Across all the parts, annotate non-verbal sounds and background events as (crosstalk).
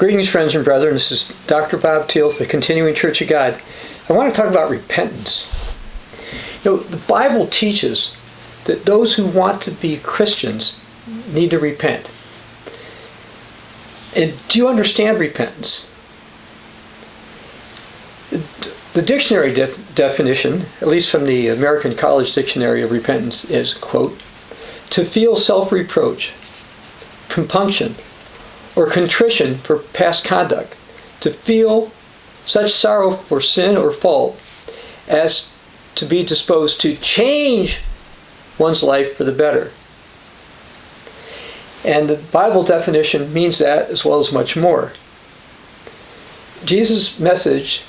Greetings, friends and brethren. This is Dr. Bob Thiel, the Continuing Church of God. I want to talk about repentance. You know, the Bible teaches that those who want to be Christians need to repent. And do you understand repentance? The dictionary def- definition, at least from the American College Dictionary of Repentance, is, quote, to feel self reproach, compunction, or contrition for past conduct, to feel such sorrow for sin or fault as to be disposed to change one's life for the better. And the Bible definition means that as well as much more. Jesus' message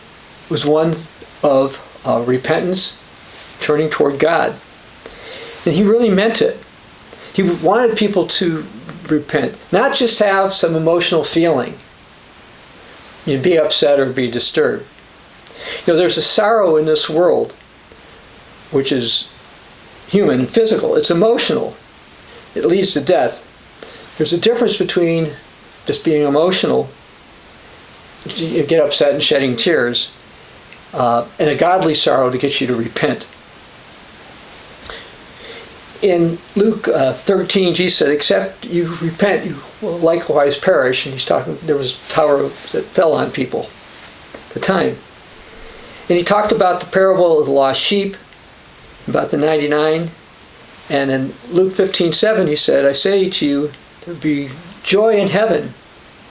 was one of uh, repentance, turning toward God. And he really meant it. He wanted people to repent, not just have some emotional feeling. You would be upset or be disturbed. You know, there's a sorrow in this world which is human and physical. It's emotional. It leads to death. There's a difference between just being emotional, you get upset and shedding tears, uh, and a godly sorrow to get you to repent in Luke uh, 13, Jesus said, Except you repent, you will likewise perish. And he's talking, there was a tower that fell on people at the time. And he talked about the parable of the lost sheep, about the 99. And in Luke 15, 7, he said, I say to you, there be joy in heaven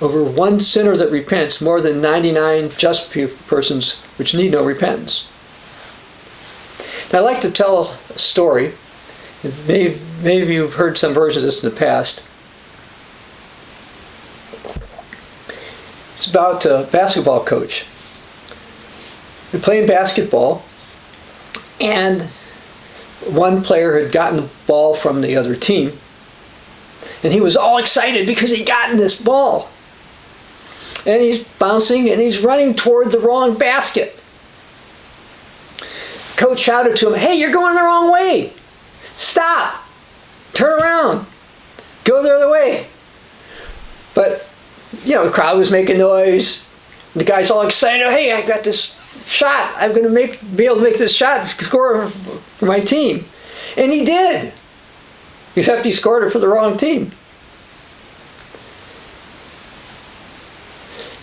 over one sinner that repents more than 99 just persons which need no repentance. Now, I like to tell a story Maybe, maybe you've heard some versions of this in the past. It's about a basketball coach. They're playing basketball, and one player had gotten the ball from the other team, and he was all excited because he'd gotten this ball. And he's bouncing and he's running toward the wrong basket. Coach shouted to him, Hey, you're going the wrong way. Stop! Turn around! Go the other way! But, you know, the crowd was making noise. The guy's all excited. Hey, I got this shot. I'm going to make be able to make this shot, score for my team. And he did. Except he scored it for the wrong team.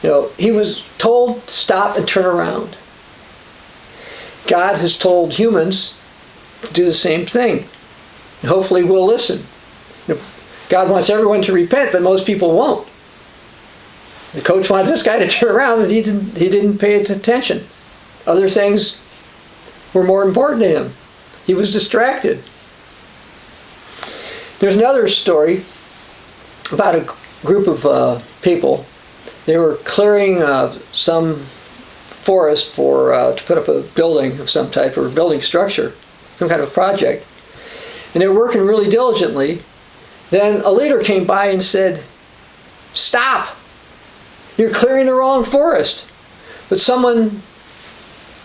You know, he was told to stop and turn around. God has told humans to do the same thing. Hopefully we'll listen. God wants everyone to repent, but most people won't. The coach wants this guy to turn around, and he didn't, he didn't pay attention. Other things were more important to him. He was distracted. There's another story about a group of uh, people. They were clearing uh, some forest for uh, to put up a building of some type or building structure, some kind of project and they were working really diligently. Then a leader came by and said, Stop! You're clearing the wrong forest. But someone,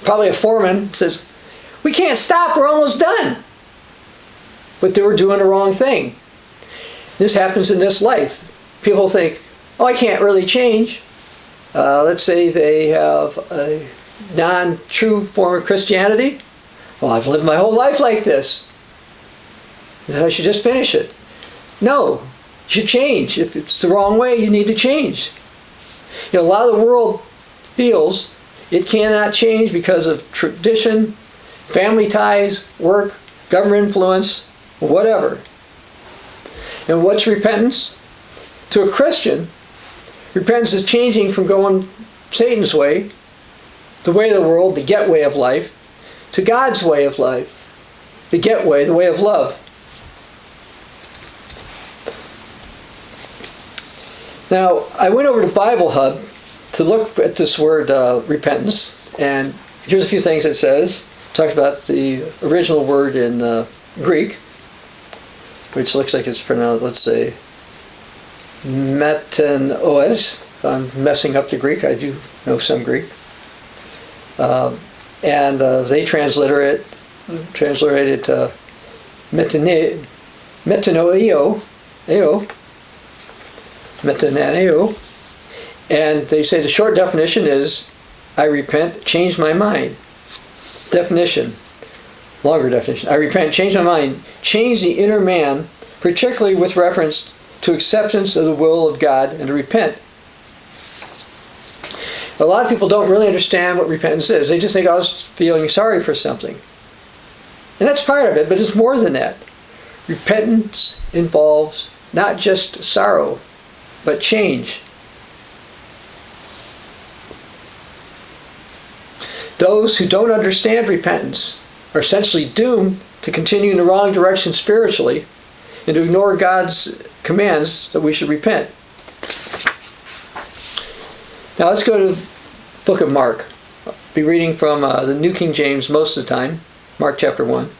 probably a foreman, says, We can't stop, we're almost done. But they were doing the wrong thing. This happens in this life. People think, Oh, I can't really change. Uh, let's say they have a non true form of Christianity. Well, I've lived my whole life like this. I should just finish it. No, you should change. If it's the wrong way, you need to change. You know, a lot of the world feels it cannot change because of tradition, family ties, work, government influence, whatever. And what's repentance? To a Christian, repentance is changing from going Satan's way, the way of the world, the get way of life, to God's way of life, the get way, the way of love. Now, I went over to Bible Hub to look at this word uh, repentance, and here's a few things it says. It talks about the original word in uh, Greek, which looks like it's pronounced, let's say, metanoes. I'm messing up the Greek. I do know some Greek. Uh, and uh, they transliterate it, transliterate it uh, metanoeo, metaneo, And they say the short definition is I repent, change my mind. Definition. Longer definition. I repent, change my mind, change the inner man, particularly with reference to acceptance of the will of God and to repent. A lot of people don't really understand what repentance is. They just think oh, I was feeling sorry for something. And that's part of it, but it's more than that. Repentance involves not just sorrow, but change. Those who don't understand repentance are essentially doomed to continue in the wrong direction spiritually and to ignore God's commands that we should repent. Now let's go to the book of Mark. I'll be reading from uh, the New King James most of the time, Mark chapter 1.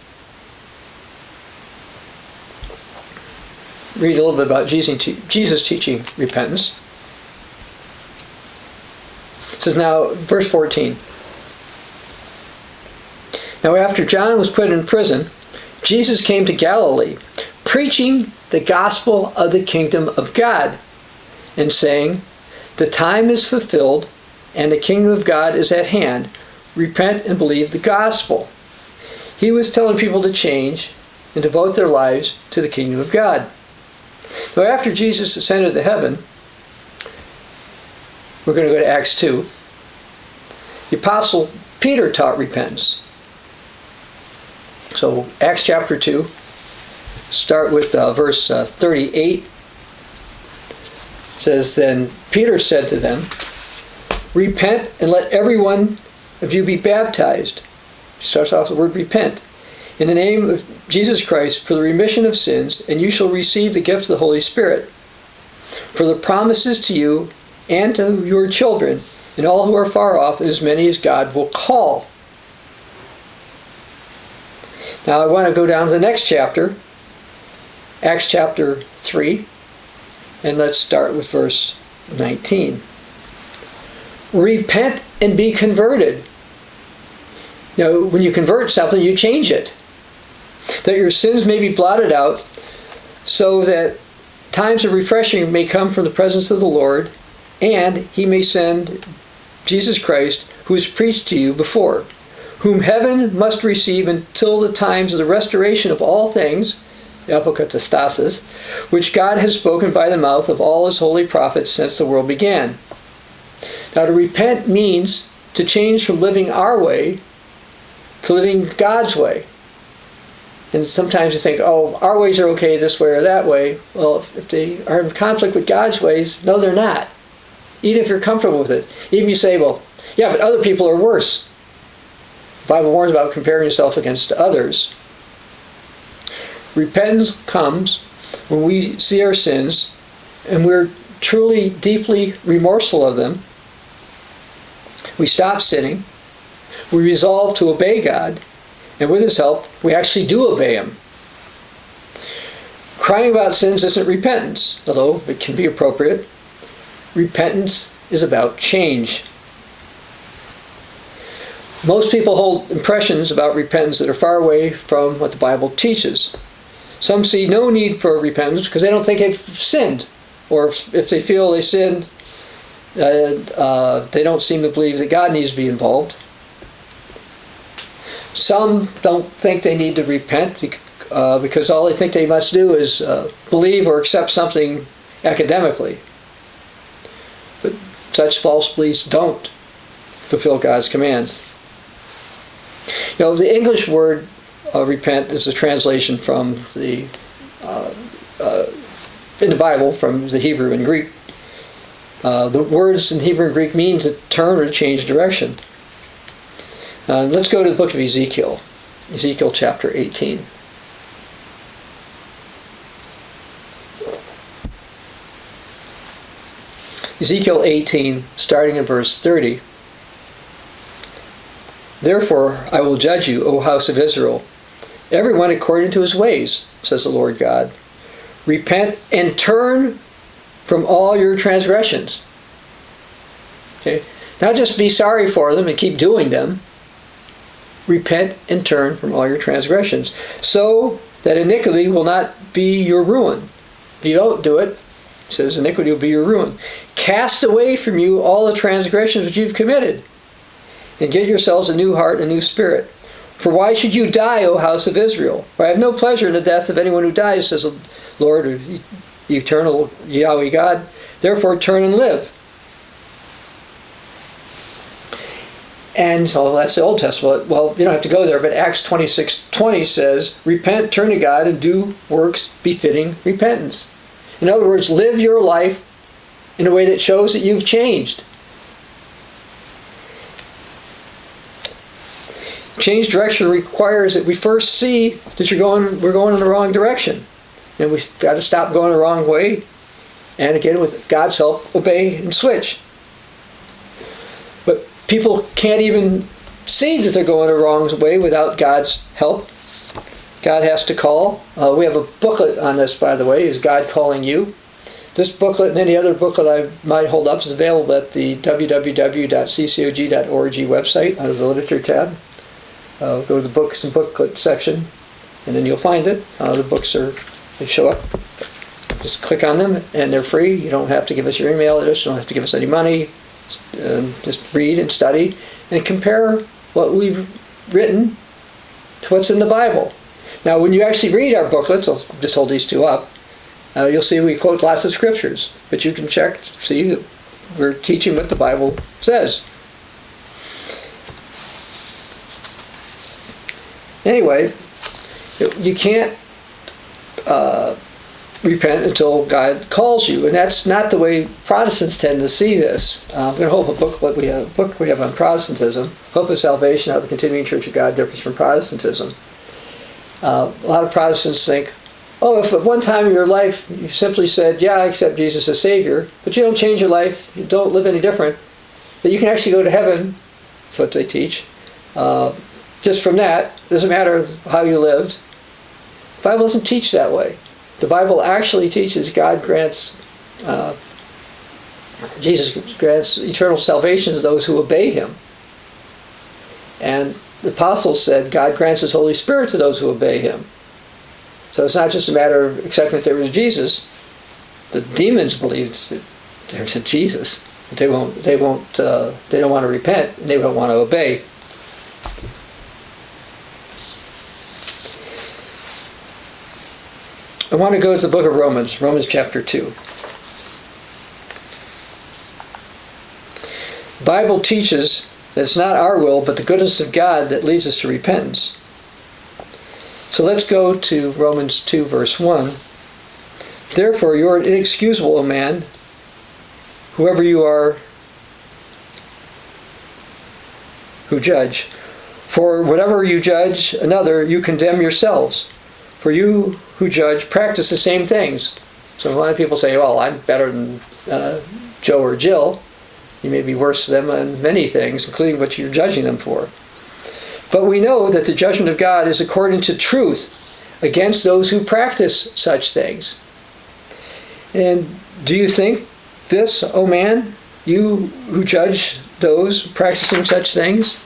Read a little bit about Jesus teaching repentance. It says now, verse 14. Now, after John was put in prison, Jesus came to Galilee, preaching the gospel of the kingdom of God, and saying, The time is fulfilled, and the kingdom of God is at hand. Repent and believe the gospel. He was telling people to change and devote their lives to the kingdom of God. Now, after Jesus ascended to heaven, we're going to go to Acts 2. The apostle Peter taught repentance. So, Acts chapter 2, start with uh, verse uh, 38. says, Then Peter said to them, Repent and let every one of you be baptized. He starts off the word repent. In the name of Jesus Christ for the remission of sins, and you shall receive the gift of the Holy Spirit. For the promises to you and to your children, and all who are far off, and as many as God will call. Now I want to go down to the next chapter, Acts chapter 3, and let's start with verse 19. Repent and be converted. Know, when you convert something, you change it. That your sins may be blotted out, so that times of refreshing may come from the presence of the Lord, and he may send Jesus Christ, who was preached to you before whom heaven must receive until the times of the restoration of all things, apokatastasis, which God has spoken by the mouth of all his holy prophets since the world began. Now, to repent means to change from living our way to living God's way. And sometimes you think, oh, our ways are okay this way or that way. Well, if they are in conflict with God's ways, no, they're not. Even if you're comfortable with it. Even you say, well, yeah, but other people are worse. The Bible warns about comparing yourself against others. Repentance comes when we see our sins and we're truly deeply remorseful of them. We stop sinning. We resolve to obey God. And with His help, we actually do obey Him. Crying about sins isn't repentance, although it can be appropriate. Repentance is about change. Most people hold impressions about repentance that are far away from what the Bible teaches. Some see no need for repentance because they don't think they've sinned, or if, they feel they sinned, uh, uh, they don't seem to believe that God needs to be involved. Some don't think they need to repent uh, because all they think they must do is uh, believe or accept something academically. But such false beliefs don't fulfill God's commands. You know, the English word uh, repent is a translation from the uh, in the Bible from the Hebrew and Greek. The words in Hebrew and Greek mean to turn or change direction. Uh, let's go to the book of Ezekiel, Ezekiel chapter 18. Ezekiel 18, starting in verse 30. Therefore I will judge you, O house of Israel, everyone according to his ways, says the Lord God. Repent and turn from all your transgressions. Okay? Not just be sorry for them and keep doing them. Repent and turn from all your transgressions, so that iniquity will not be your ruin. If you don't do it, He says, iniquity will be your ruin. Cast away from you all the transgressions which you've committed, and get yourselves a new heart and a new spirit. For why should you die, O house of Israel? For I have no pleasure in the death of anyone who dies, says the Lord, or eternal Yahweh God. Therefore, turn and live. And so that's the Old Testament. Well, you don't have to go there, but Acts 26 20 says, Repent, turn to God, and do works befitting repentance. In other words, live your life in a way that shows that you've changed. Change direction requires that we first see that you're going, we're going in the wrong direction. And we've got to stop going the wrong way. And again, with God's help, obey and switch people can't even see that they're going the wrong way without God's help. God has to call. Uh, we have a booklet on this, by the way, is God Calling You? This booklet and any other booklet I might hold up is available at the www.ccog.org website under the Literature tab. Uh, go to the Books and Booklet section, and then you'll find it. Uh, the books are, they show up. Just click on them, and they're free. You don't have to give us your email address. You don't have to give us any money. Um, just read and study and compare what we've written to what's in the Bible. Now, when you actually read our booklets, I'll just hold these two up, uh, you'll see we quote lots of scriptures, but you can check, see, we're teaching what the Bible says. Anyway, you can't uh, repent until God calls you, and that's not the way Protestants tend to see this. Uh, I'm going to hope a book what we have book we have on Protestantism, Hope of Salvation, how the Continuing Church of God differs from Protestantism. Uh, a lot of Protestants think, oh, if at one time in your life you simply said, yeah, I accept Jesus as Savior, but you don't change your life, you don't live any different, that you can actually go to heaven. That's what they teach. Uh, just from that, doesn't matter how you lived. The Bible doesn't teach that way. The Bible actually teaches God grants, uh, Jesus grants eternal salvation to those who obey Him. And the apostles said God grants His Holy Spirit to those who obey Him. So it's not just a matter of accepting that there was Jesus. The demons believed that there's a Jesus. They won't. They won't. Uh, they don't want to repent. And they don't want to obey. I want to go to the book of Romans, Romans chapter 2. The Bible teaches that it's not our will, but the goodness of God that leads us to repentance. So let's go to Romans 2, verse 1. Therefore, you are inexcusable, O man, whoever you are who judge. For whatever you judge another, you condemn yourselves. For you who judge practice the same things. So a lot of people say, well, I'm better than uh, Joe or Jill. You may be worse than them in many things, including what you're judging them for. But we know that the judgment of God is according to truth against those who practice such things. And do you think this, oh man, you who judge those practicing such things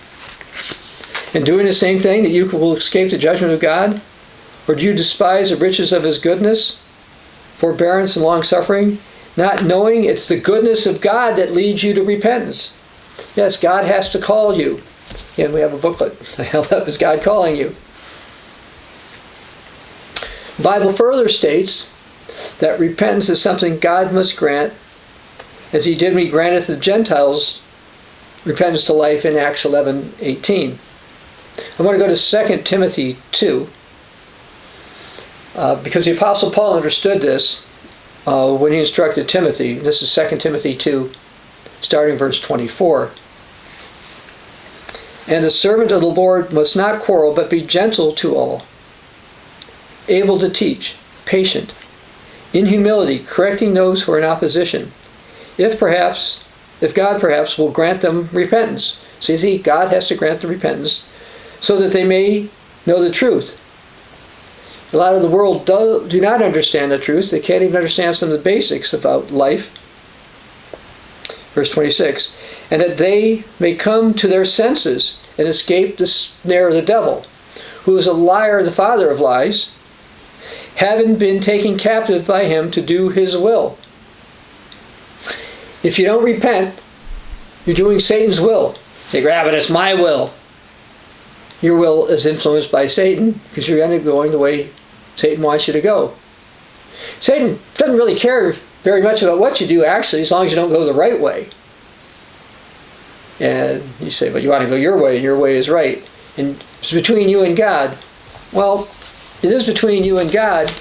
and doing the same thing, that you will escape the judgment of God? Or do you despise the riches of his goodness, forbearance, and long suffering, not knowing it's the goodness of God that leads you to repentance? Yes, God has to call you. Again, we have a booklet. (laughs) The hell up as God calling you. The Bible further states that repentance is something God must grant, as he did when he granted the Gentiles repentance to life in Acts 11 18. I want to go to 2 Timothy 2. Uh, because the Apostle Paul understood this uh, when he instructed Timothy. This is 2 Timothy 2, starting verse 24. And the servant of the Lord must not quarrel, but be gentle to all, able to teach, patient, in humility, correcting those who are in opposition. If perhaps, if God perhaps will grant them repentance. See, see, God has to grant the repentance so that they may know the truth a lot of the world do, do not understand the truth. They can't even understand some of the basics about life. Verse 26 And that they may come to their senses and escape the snare of the devil, who is a liar and the father of lies, having been taken captive by him to do his will. If you don't repent, you're doing Satan's will. Say, grab it, it's my will. Your will is influenced by Satan because you're end up going the way Satan wants you to go. Satan doesn't really care very much about what you do, actually, as long as you don't go the right way. And you say, but you want to go your way, and your way is right. And it's between you and God. Well, it is between you and God,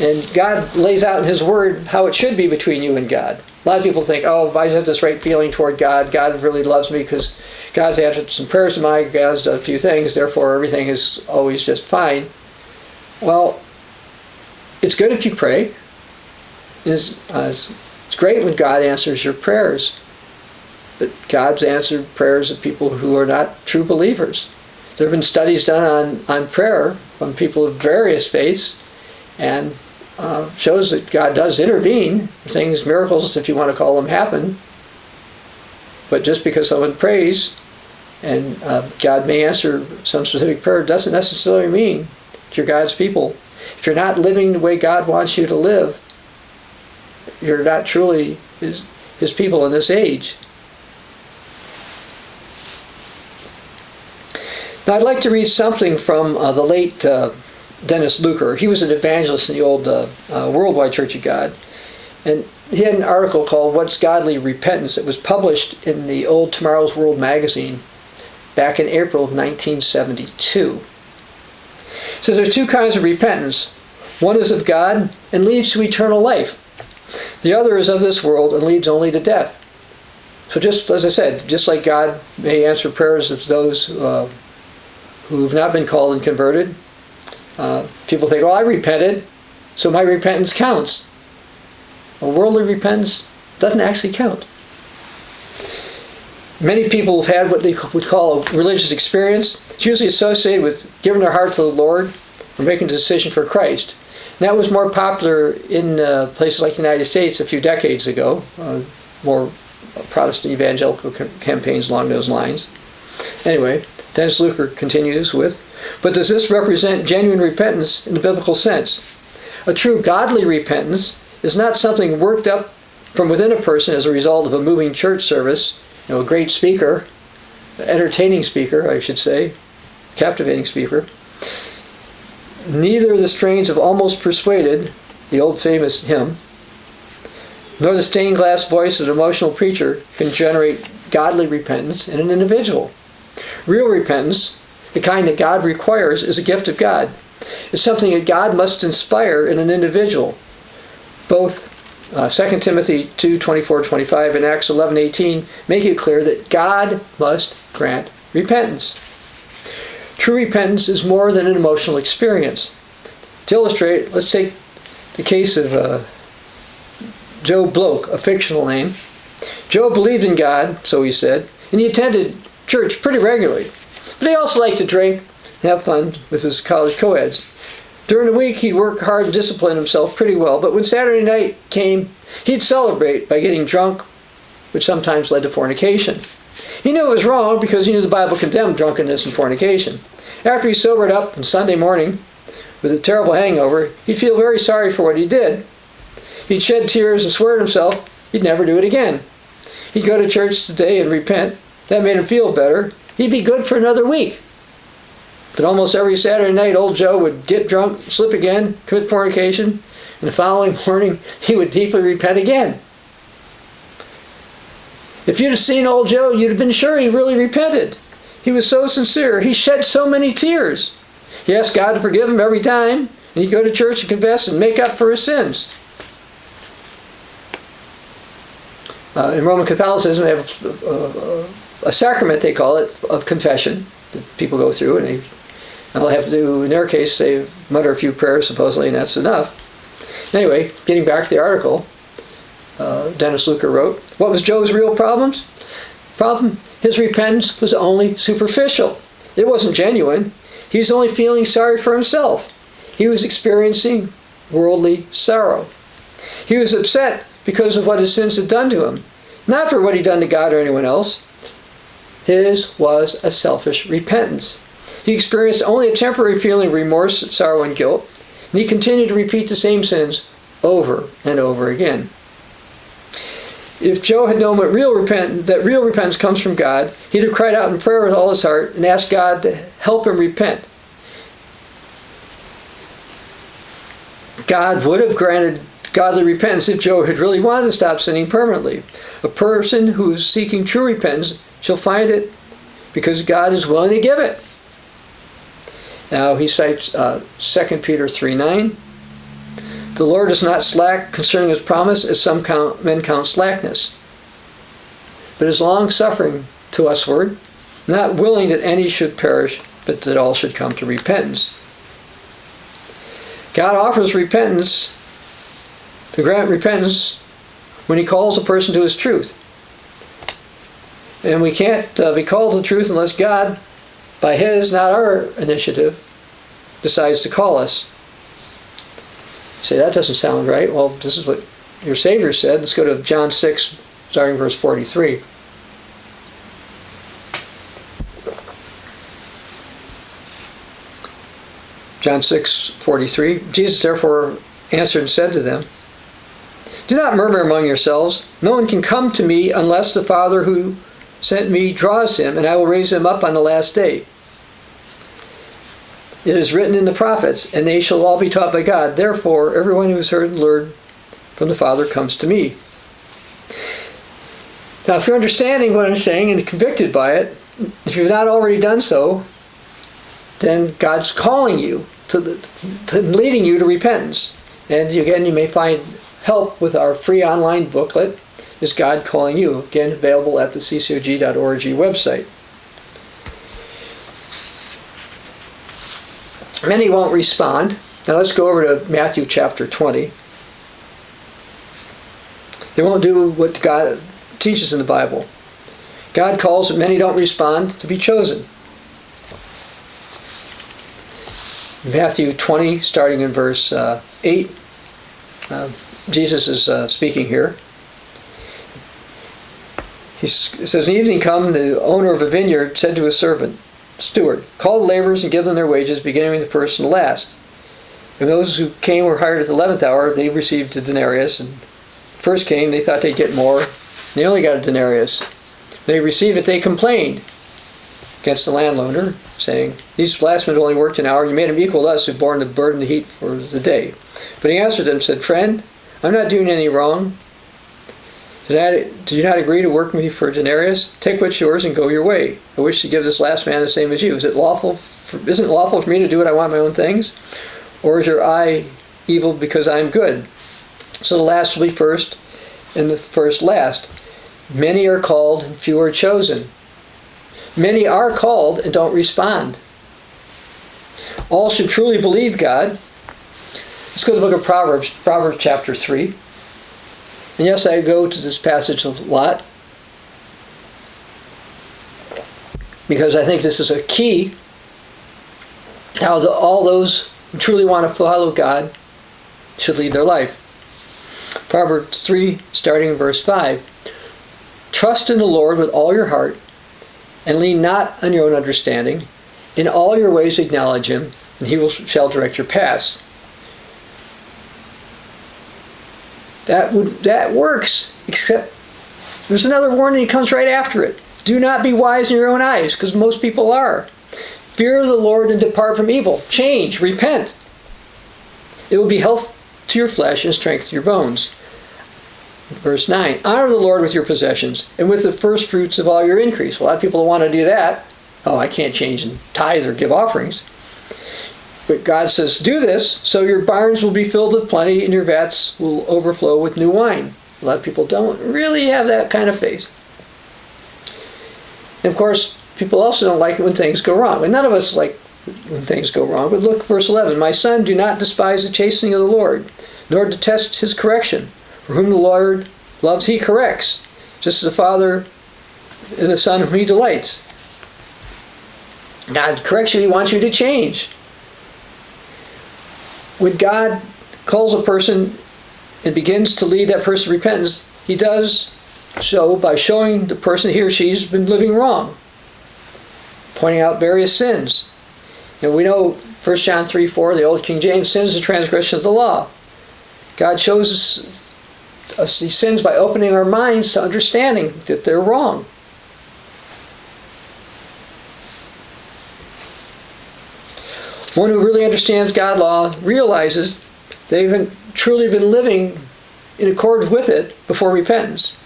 and God lays out in His Word how it should be between you and God. A lot of people think, oh, if I just have this right feeling toward God, God really loves me because God's answered some prayers of mine, God's done a few things, therefore everything is always just fine. Well, it's good if you pray. It's, uh, it's great when God answers your prayers. But God's answered prayers of people who are not true believers. There have been studies done on, on prayer from people of various faiths, and uh, shows that God does intervene. Things, miracles, if you want to call them, happen. But just because someone prays and uh, God may answer some specific prayer doesn't necessarily mean you're God's people. If you're not living the way God wants you to live, you're not truly His, his people in this age. Now, I'd like to read something from uh, the late uh, Dennis Luker. He was an evangelist in the old uh, uh, Worldwide Church of God. And he had an article called What's Godly Repentance that was published in the old Tomorrow's World magazine back in April of 1972. Says there's two kinds of repentance. One is of God and leads to eternal life. The other is of this world and leads only to death. So just as I said, just like God may answer prayers of those uh, who have not been called and converted, uh, people think, well, I repented, so my repentance counts. A worldly repentance doesn't actually count. Many people have had what they would call a religious experience. It's usually associated with giving their heart to the Lord or making a decision for Christ. And that was more popular in uh, places like the United States a few decades ago, uh, more Protestant evangelical campaigns along those lines. Anyway, Dennis Luker continues with but does this represent genuine repentance in the biblical sense? A true godly repentance is not something worked up from within a person as a result of a moving church service, know, a great speaker, entertaining speaker, I should say, captivating speaker. Neither the strains of Almost Persuaded, the old famous hymn, nor the stained glass voice of an emotional preacher can generate godly repentance in an individual. Real repentance the kind that God requires, is a gift of God. It's something that God must inspire in an individual. Both uh, 2 Timothy 2 24 25 and Acts 11 18 make it clear that God must grant repentance. True repentance is more than an emotional experience. To illustrate, let's take the case of uh, Joe Bloke, a fictional name. Joe believed in God, so he said, and he attended church pretty regularly. But he also liked to drink and have fun with his college co-eds. During the week, he'd work hard and discipline himself pretty well, but when Saturday night came, he'd celebrate by getting drunk, which sometimes led to fornication. He knew it was wrong because he knew the Bible condemned drunkenness and fornication. After he sobered up on Sunday morning with a terrible hangover, he'd feel very sorry for what he did. He'd shed tears and swear to himself he'd never do it again. He'd go to church today and repent. That made him feel better, he'd be good for another week. But almost every Saturday night, old Joe would get drunk, slip again, commit fornication, and the following (laughs) morning, he would deeply repent again. If you'd have seen old Joe, you'd have been sure he really repented. He was so sincere. He shed so many tears. He asked God to forgive him every time, and he'd go to church and confess and make up for his sins. Uh, in Roman Catholicism, they have uh, a sacrament, they call it, of confession that people go through, and they all they have to do in their case, they mutter a few prayers supposedly, and that's enough. Anyway, getting back to the article, uh, Dennis Luker wrote, "What was Joe's real problems? Problem: his repentance was only superficial. It wasn't genuine. He was only feeling sorry for himself. He was experiencing worldly sorrow. He was upset because of what his sins had done to him, not for what he'd done to God or anyone else. His was a selfish repentance. He experienced only a temporary feeling of remorse, sorrow, and guilt, and he continued to repeat the same sins over and over again. If Joe had known what real repent that real repentance comes from God, he'd have cried out in prayer with all his heart and asked God to help him repent. God would have granted godly repentance if Joe had really wanted to stop sinning permanently. A person who is seeking true repentance shall find it because God is willing to give it. Now he cites uh, 2 Peter 3 9. The Lord is not slack concerning his promise, as some count, men count slackness, but is long suffering to usward, not willing that any should perish, but that all should come to repentance. God offers repentance to grant repentance when he calls a person to his truth. And we can't uh, be called to the truth unless God, by his, not our initiative, decides to call us. You say, that doesn't sound right. Well, this is what your Savior said. Let's go to John 6, starting verse 43. John 6, 43. Jesus therefore answered and said to them, Do not murmur among yourselves. No one can come to me unless the Father who sent me draws him, and I will raise him up on the last day. It is written in the prophets, and they shall all be taught by God. Therefore, everyone who has heard and learned from the Father comes to me. Now, if you're understanding what I'm saying and convicted by it, if you've not already done so, then God's calling you to, the, to leading you to repentance. And again, you may find help with our free online booklet, Is God Calling You? Again, available at the ccog.org website. Many won't respond. Now let's go over to Matthew chapter 20. They won't do what God teaches in the Bible. God calls, but many don't respond to be chosen. Matthew 20, starting in verse uh, 8, uh, Jesus is uh, speaking here. He says, In evening come, the owner of a vineyard said to his servant, Steward, call the laborers and give them their wages, beginning with the first and the last. And those who came were hired at the eleventh hour, they received a denarius. And first came, they thought they'd get more. They only got a denarius. They received it, they complained against the landowner, saying, These last men only worked an hour, you made them equal to us who borne the burden of the heat for the day. But he answered them, said, Friend, I'm not doing any wrong. Did, you not agree to work with me for denarius? Take what's yours and go your way. I wish to give this last man the same as you. Is it lawful? For, isn't it lawful for me to do what I want my own things? Or is your eye evil because I am good? So the last will be first, and the first last. Many are called, and few are chosen. Many are called and don't respond. All should truly believe God. Let's go to the book of Proverbs, Proverbs chapter 3. And yes, I go to this passage a lot because I think this is a key how the, all those who truly want to follow God should lead their life. Proverbs 3, starting in verse 5. Trust in the Lord with all your heart and lean not on your own understanding. In all your ways acknowledge him, and he will, shall direct your paths. That would that works, except there's another warning that comes right after it. Do not be wise in your own eyes, because most people are. Fear the Lord and depart from evil. Change, repent. It will be health to your flesh and strength to your bones. Verse 9 Honor the Lord with your possessions and with the first fruits of all your increase. A lot of people want to do that. Oh, I can't change and tithe or give offerings. But God says, Do this, so your barns will be filled with plenty and your vats will overflow with new wine. A lot of people don't really have that kind of faith. And of course, people also don't like it when things go wrong. And none of us like when things go wrong. But look, verse 11 My son, do not despise the chastening of the Lord, nor detest his correction. For whom the Lord loves, he corrects, just as the Father and the Son whom he delights. God corrects you, he wants you to change when God calls a person and begins to lead that person to repentance, he does so by showing the person he or she's been living wrong, pointing out various sins. And we know 1 John 3 4, the old King James, sins the transgression of the law. God shows us us these sins by opening our minds to understanding that they're wrong. One who really understands God law realizes they've truly been living in accord with it before repentance.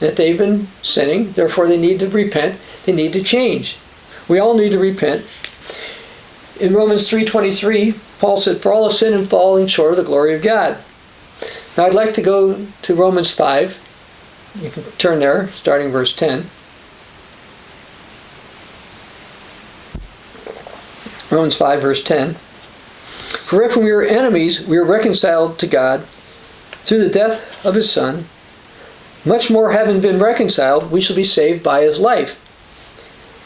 That they've been sinning, therefore they need to repent, they need to change. We all need to repent. In Romans 3.23, Paul said, For all have sinned and fallen short of the glory of God. Now I'd like to go to Romans 5. You can turn there, starting verse 10. Romans 5, verse 10. For if we were enemies, we were reconciled to God through the death of his Son, much more having been reconciled, we shall be saved by his life.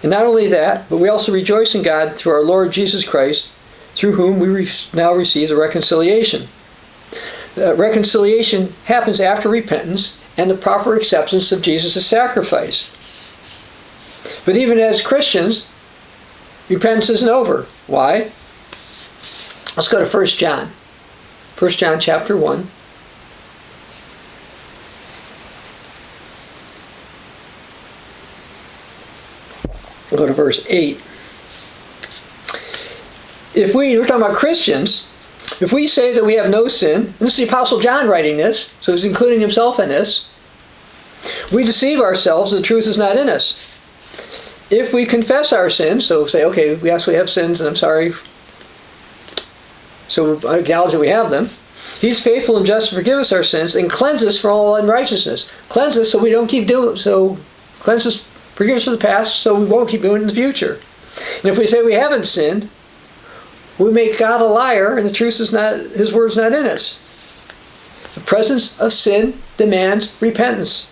And not only that, but we also rejoice in God through our Lord Jesus Christ, through whom we re- now receive the reconciliation. The reconciliation happens after repentance and the proper acceptance of Jesus' sacrifice. But even as Christians, repentance isn't over. Why? Let's go to 1 John. 1 John chapter 1. Go to verse 8. If we, we're talking about Christians, if we say that we have no sin, this is the Apostle John writing this, so he's including himself in this, we deceive ourselves and the truth is not in us. If we confess our sins, so say, okay, yes, we have sins and I'm sorry, so uh, acknowledge that we have them, he's faithful and just to forgive us our sins and cleanse us from all unrighteousness. Cleanse us so we don't keep doing so cleanse us, forgive us for the past so we won't keep doing it in the future. And if we say we haven't sinned, we make God a liar and the truth is not his word's not in us. The presence of sin demands repentance.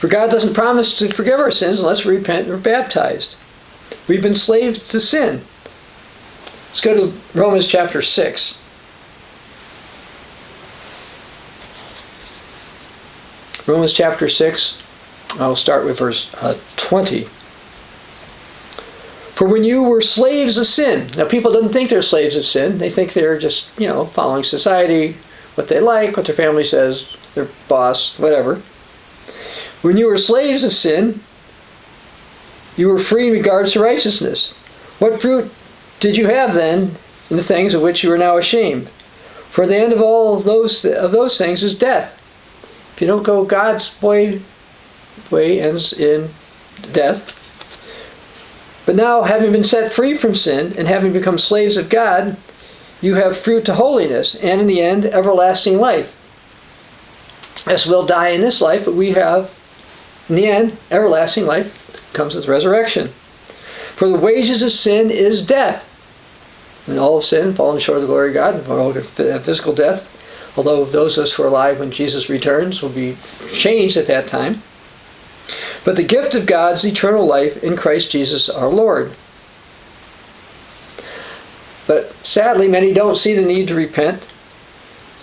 For God doesn't promise to forgive our sins unless we repent and are baptized. We've been slaves to sin. Let's go to Romans chapter 6. Romans chapter 6, I'll start with verse uh, 20. For when you were slaves of sin, now people don't think they're slaves of sin. They think they're just, you know, following society, what they like, what their family says, their boss, whatever. When you were slaves of sin, you were free in regards to righteousness. What fruit did you have then in the things of which you are now ashamed? For the end of all of those of those things is death. If you don't go God's way, way ends in death. But now, having been set free from sin and having become slaves of God, you have fruit to holiness, and in the end, everlasting life. As we'll die in this life, but we have, in the end, everlasting life comes with resurrection. For the wages of sin is death. And all of sin, fallen short of the glory of God, all physical death. Although those of us who are alive when Jesus returns will be changed at that time. But the gift of God's eternal life in Christ Jesus our Lord. But sadly, many don't see the need to repent.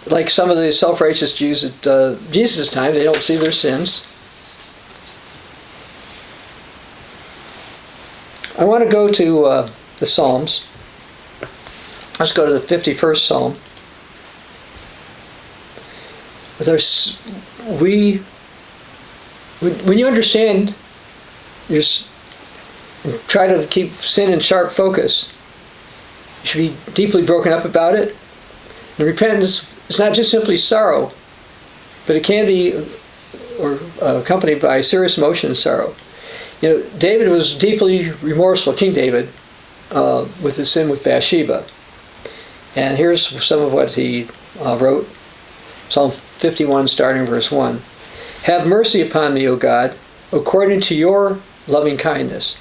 Like some of the self righteous Jews at uh, Jesus' time, they don't see their sins. I want to go to uh, the Psalms. Let's go to the 51st Psalm. There's, we, when you understand, you try to keep sin in sharp focus. You should be deeply broken up about it. And repentance is not just simply sorrow, but it can be or uh, accompanied by serious emotion and sorrow. You know, David was deeply remorseful, King David, uh, with his sin with Bathsheba. And here's some of what he uh, wrote Psalm 51, starting verse 1. Have mercy upon me, O God, according to your loving kindness.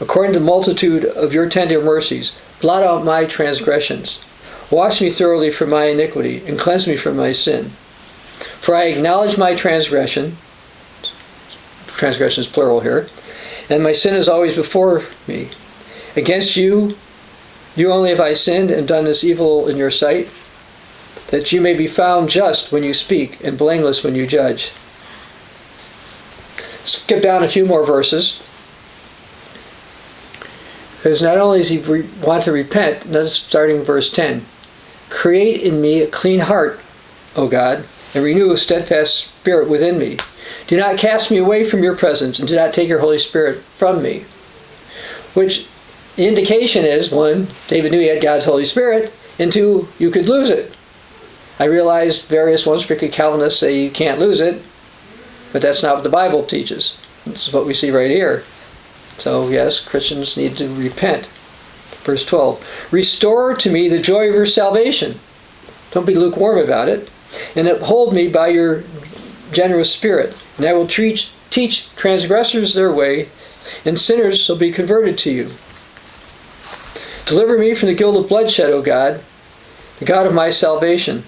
According to the multitude of your tender mercies, blot out my transgressions. Wash me thoroughly from my iniquity, and cleanse me from my sin. For I acknowledge my transgression, transgression is plural here, and my sin is always before me. Against you, you only have I sinned and done this evil in your sight, that you may be found just when you speak and blameless when you judge. Skip down a few more verses. Because not only does he re- want to repent, that's starting verse 10. Create in me a clean heart, O God, and renew a steadfast spirit within me. Do not cast me away from your presence, and do not take your Holy Spirit from me. Which the indication is one, David knew he had God's Holy Spirit, and two, you could lose it. I realized various ones, particularly Calvinists, say you can't lose it, but that's not what the Bible teaches. This is what we see right here. So, yes, Christians need to repent. Verse 12 Restore to me the joy of your salvation. Don't be lukewarm about it. And uphold me by your generous spirit. And I will teach, teach transgressors their way, and sinners shall be converted to you. Deliver me from the guilt of bloodshed, O God, the God of my salvation.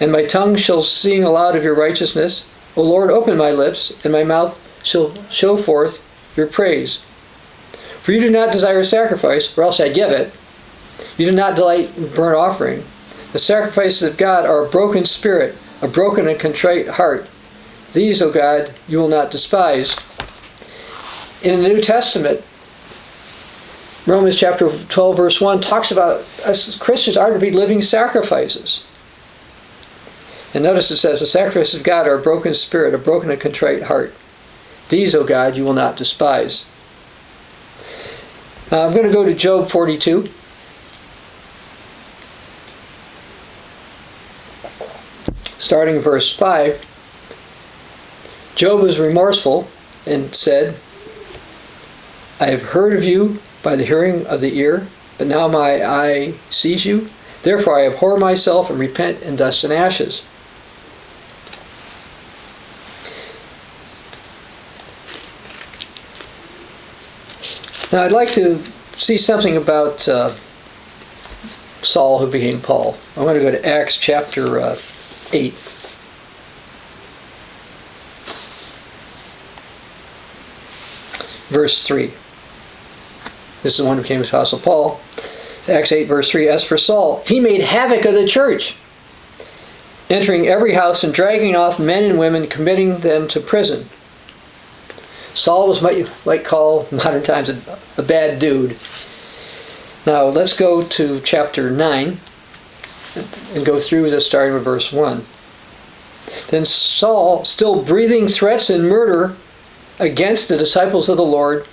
And my tongue shall sing aloud of your righteousness. O Lord, open my lips, and my mouth shall show forth your praise. For you do not desire sacrifice, or else I give it. You do not delight in burnt offering. The sacrifices of God are a broken spirit, a broken and contrite heart. These, O God, you will not despise. In the New Testament, Romans chapter 12, verse 1 talks about us Christians are to be living sacrifices. And notice it says, The sacrifices of God are a broken spirit, a broken and contrite heart. These, O God, you will not despise. Uh, I'm going to go to Job 42. Starting verse 5. Job was remorseful and said, I have heard of you by the hearing of the ear, but now my eye sees you. Therefore I abhor myself and repent in dust and ashes. Now, I'd like to see something about uh, Saul who became Paul. I want to go to Acts chapter uh, 8. Verse 3. This is the one who became Apostle Paul. It's Acts 8, verse 3. As for Saul, he made havoc of the church, entering every house and dragging off men and women, committing them to prison. Saul was what you might call modern times a, a bad dude. Now let's go to chapter 9 and go through this starting with verse 1. Then Saul, still breathing threats and murder against the disciples of the Lord,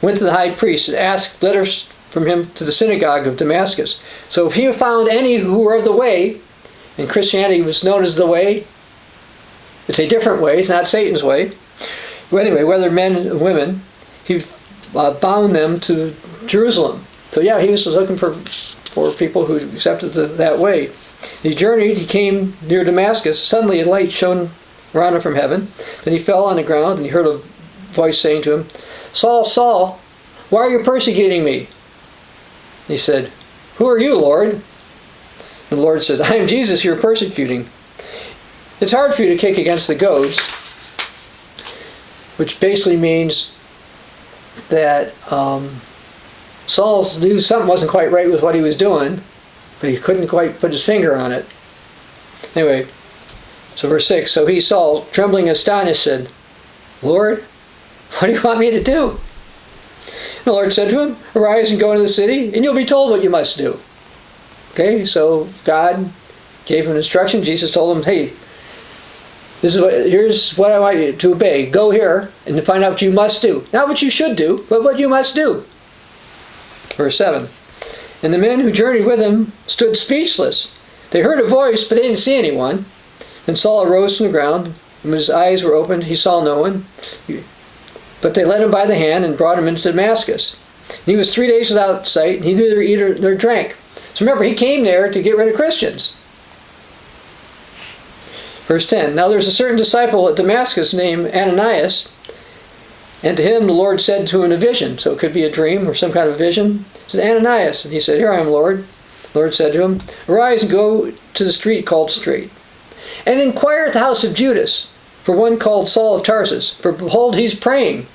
went to the high priest and asked letters from him to the synagogue of Damascus. So if he found any who were of the way, and Christianity was known as the way, it's a different way, it's not Satan's way. Anyway, whether men or women, he uh, bound them to Jerusalem. So yeah, he was looking for for people who accepted that way. He journeyed. He came near Damascus. Suddenly, a light shone around him from heaven. Then he fell on the ground, and he heard a voice saying to him, "Saul, Saul, why are you persecuting me?" He said, "Who are you, Lord?" The Lord said, "I am Jesus. You're persecuting." It's hard for you to kick against the goads which basically means that um, Saul knew something wasn't quite right with what he was doing, but he couldn't quite put his finger on it. Anyway, so verse 6 So he, Saul, trembling astonished, said, Lord, what do you want me to do? And the Lord said to him, Arise and go into the city, and you'll be told what you must do. Okay, so God gave him instruction. Jesus told him, Hey, this is what, here's what I want you to obey. Go here and find out what you must do. Not what you should do, but what you must do. Verse 7. And the men who journeyed with him stood speechless. They heard a voice, but they didn't see anyone. Then Saul arose from the ground, and his eyes were opened, he saw no one. But they led him by the hand and brought him into Damascus. And he was three days without sight, and he neither eat nor drank. So remember, he came there to get rid of Christians. Verse 10 Now there's a certain disciple at Damascus named Ananias, and to him the Lord said to him in a vision, so it could be a dream or some kind of vision. Said, Ananias. And he said, Here I am, Lord. The Lord said to him, Arise and go to the street called Straight, and inquire at the house of Judas for one called Saul of Tarsus, for behold, he's praying.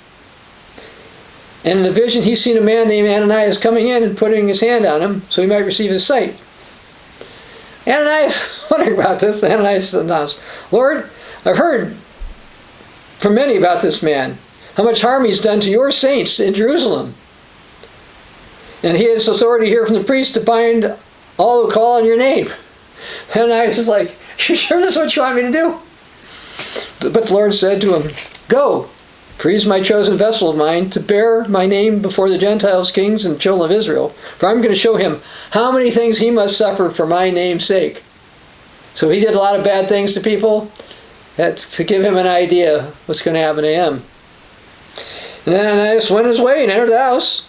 And in the vision, he's seen a man named Ananias coming in and putting his hand on him so he might receive his sight. Ananias, (laughs) wondering about this, Ananias announced, Lord, I've heard from many about this man, how much harm he's done to your saints in Jerusalem. And he has authority here from the priest to bind all who call on your name. And I was like, (laughs) You sure this is what you want me to do? But the Lord said to him, Go, for my chosen vessel of mine to bear my name before the Gentiles, kings, and children of Israel. For I'm going to show him how many things he must suffer for my name's sake. So he did a lot of bad things to people. That's to give him an idea what's going to happen to him. And then Ananias went his way and entered the house,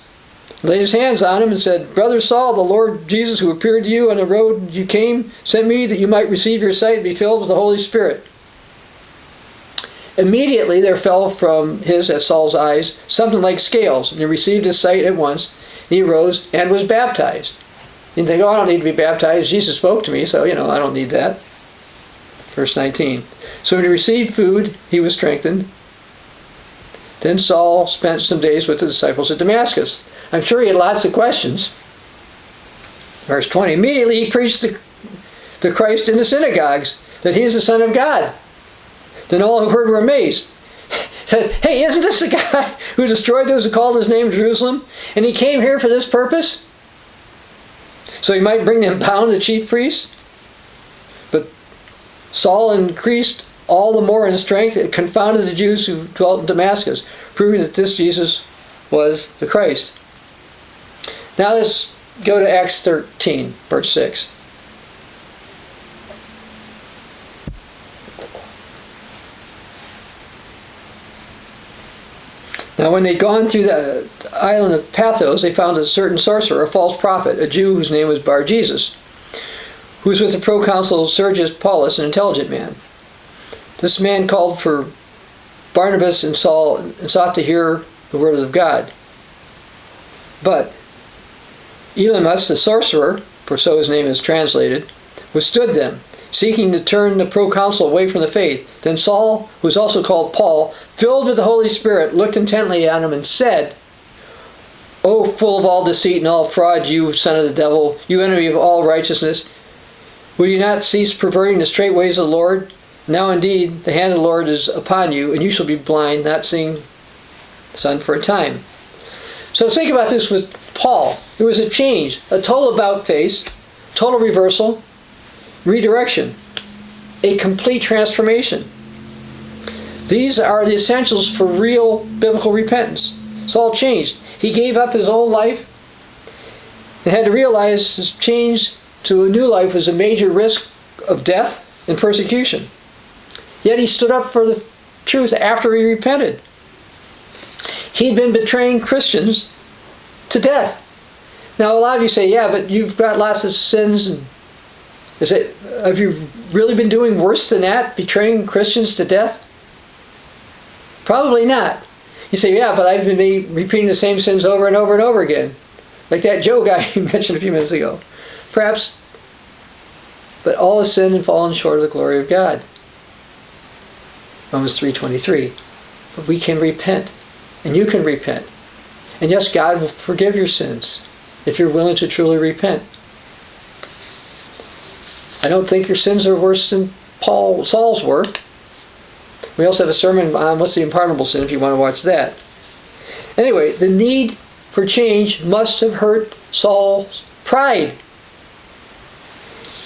laid his hands on him, and said, Brother Saul, the Lord Jesus, who appeared to you on the road you came, sent me that you might receive your sight and be filled with the Holy Spirit. Immediately there fell from his, at Saul's eyes, something like scales, and he received his sight at once. He arose and was baptized. You think, oh, I don't need to be baptized. Jesus spoke to me, so, you know, I don't need that. Verse 19. So when he received food, he was strengthened. Then Saul spent some days with the disciples at Damascus. I'm sure he had lots of questions. Verse 20. Immediately he preached the, the Christ in the synagogues, that he is the Son of God. Then all who heard were amazed. (laughs) Said, Hey, isn't this the guy (laughs) who destroyed those who called his name Jerusalem? And he came here for this purpose? So he might bring them bound to the chief priests? But Saul increased all the more in strength. It confounded the Jews who dwelt in Damascus, proving that this Jesus was the Christ. Now let's go to Acts 13, verse 6. Now, when they'd gone through the island of Paphos, they found a certain sorcerer, a false prophet, a Jew whose name was Bar Jesus, who was with the proconsul Sergius Paulus, an intelligent man. This man called for Barnabas and Saul and sought to hear the words of God. But Elymas, the sorcerer, for so his name is translated, withstood them, seeking to turn the proconsul away from the faith. Then Saul, who was also called Paul, filled with the Holy Spirit, looked intently at him and said, O full of all deceit and all fraud, you son of the devil, you enemy of all righteousness, will you not cease perverting the straight ways of the Lord? Now indeed, the hand of the Lord is upon you, and you shall be blind, not seeing the sun for a time. So think about this with Paul. There was a change, a total about face, total reversal, redirection, a complete transformation. These are the essentials for real biblical repentance. Saul changed. He gave up his old life and had to realize his change to a new life was a major risk of death and persecution. Yet he stood up for the truth after he repented. He'd been betraying Christians to death. Now, a lot of you say, yeah, but you've got lots of sins. And is it, have you really been doing worse than that, betraying Christians to death? Probably not. You say, yeah, but I've been repeating the same sins over and over and over again. Like that Joe guy (laughs) you mentioned a few minutes ago. Perhaps, but all has sinned and fallen short of the glory of God. Romans 3.23. But we can repent. And you can repent. And yes, God will forgive your sins if you're willing to truly repent. I don't think your sins are worse than Paul Saul's were. We also have a sermon on what's the unpardonable sin if you want to watch that. Anyway, the need for change must have hurt Saul's pride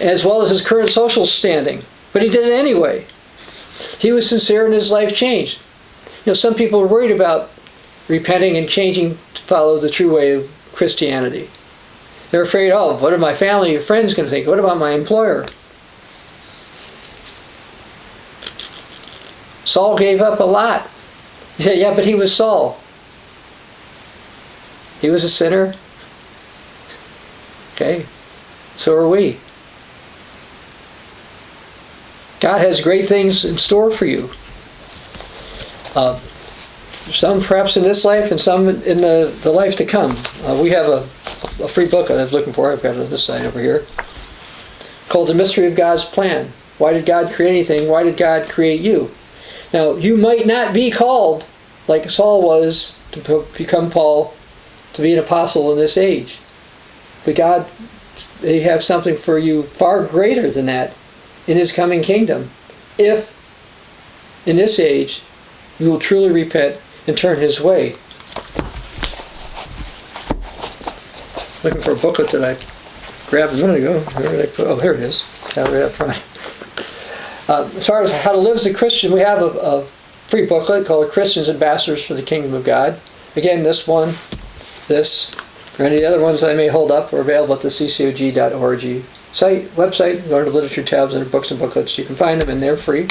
as well as his current social standing. But he did it anyway. He was sincere and his life changed. You know, some people are worried about repenting and changing to follow the true way of Christianity. They're afraid, oh, what are my family and friends going to think? What about my employer? Saul gave up a lot. He said, yeah, but he was Saul. He was a sinner. Okay, so are we. God has great things in store for you. Uh, some perhaps in this life and some in the, the life to come. Uh, we have a, a free book I was looking for. I've got it on this side over here. Called The Mystery of God's Plan. Why did God create anything? Why did God create you? Now, you might not be called like Saul was to become Paul, to be an apostle in this age. But God, they have something for you far greater than that in his coming kingdom. If, in this age, you will truly repent and turn his way. Looking for a booklet that I grabbed a minute ago. Where did I put? Oh, here it is. Tell right up front. Uh, as far as how to live as a Christian, we have a, a free booklet called Christians Ambassadors for the Kingdom of God. Again, this one, this, or any other ones I may hold up are available at the ccog.org site, website. Go to literature tabs under books and booklets. You can find them and they're free.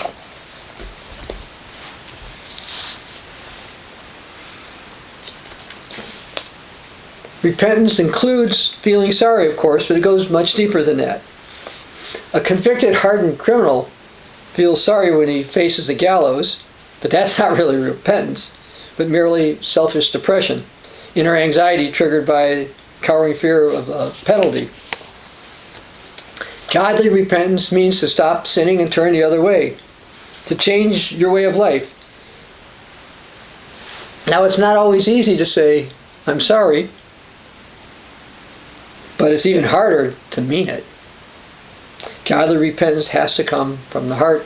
Repentance includes feeling sorry, of course, but it goes much deeper than that. A convicted, hardened criminal feels sorry when he faces the gallows, but that's (laughs) not really repentance, but merely selfish depression, inner anxiety triggered by cowering fear of a penalty. Godly repentance means to stop sinning and turn the other way, to change your way of life. Now, it's not always easy to say, I'm sorry, but it's even harder to mean it. Godly repentance has to come from the heart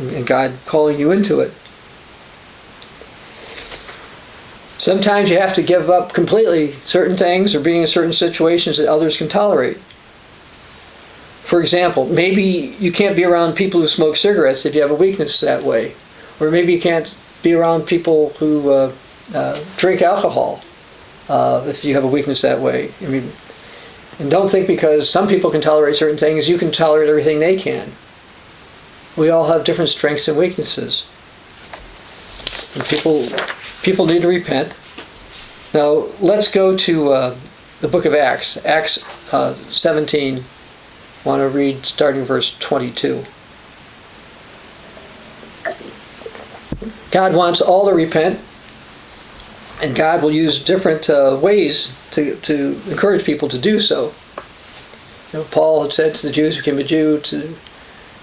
and God calling you into it. Sometimes you have to give up completely certain things or being in certain situations that others can tolerate. For example, maybe you can't be around people who smoke cigarettes if you have a weakness that way. Or maybe you can't be around people who uh, uh, drink alcohol uh, if you have a weakness that way. I mean, and don't think because some people can tolerate certain things, you can tolerate everything they can. We all have different strengths and weaknesses. And people, people need to repent. Now, let's go to uh, the book of Acts, Acts uh, 17. Want to read starting verse 22. God wants all to repent, and God will use different uh, ways to, to encourage people to do so. You know, Paul had said to the Jews who became a Jew, to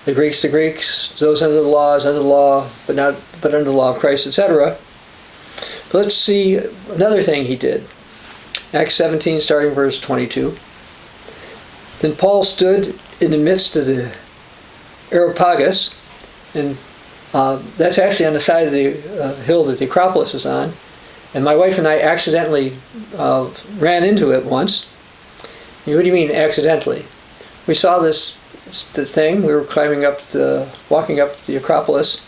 the Greeks the Greeks, those under the laws under the law, but not but under the law of Christ, etc. But let's see another thing he did. Acts 17, starting verse 22. Then Paul stood in the midst of the Areopagus, and uh, that's actually on the side of the uh, hill that the Acropolis is on. And my wife and I accidentally uh, ran into it once. What do you mean accidentally? We saw this the thing. We were climbing up the, walking up the Acropolis,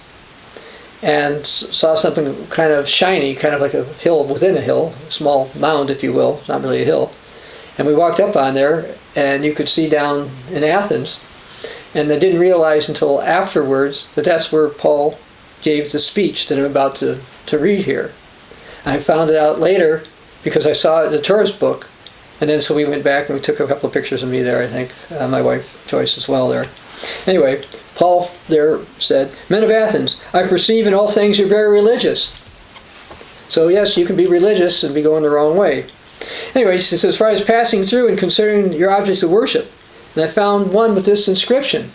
and saw something kind of shiny, kind of like a hill within a hill, a small mound, if you will, not really a hill. And we walked up on there, and you could see down in Athens. And I didn't realize until afterwards that that's where Paul gave the speech that I'm about to, to read here. I found it out later because I saw it in the tourist book. And then so we went back and we took a couple of pictures of me there, I think. Uh, my wife Joyce as well there. Anyway, Paul there said, Men of Athens, I perceive in all things you're very religious. So yes, you can be religious and be going the wrong way. Anyway, he says, as far as passing through and considering your objects of worship, and I found one with this inscription,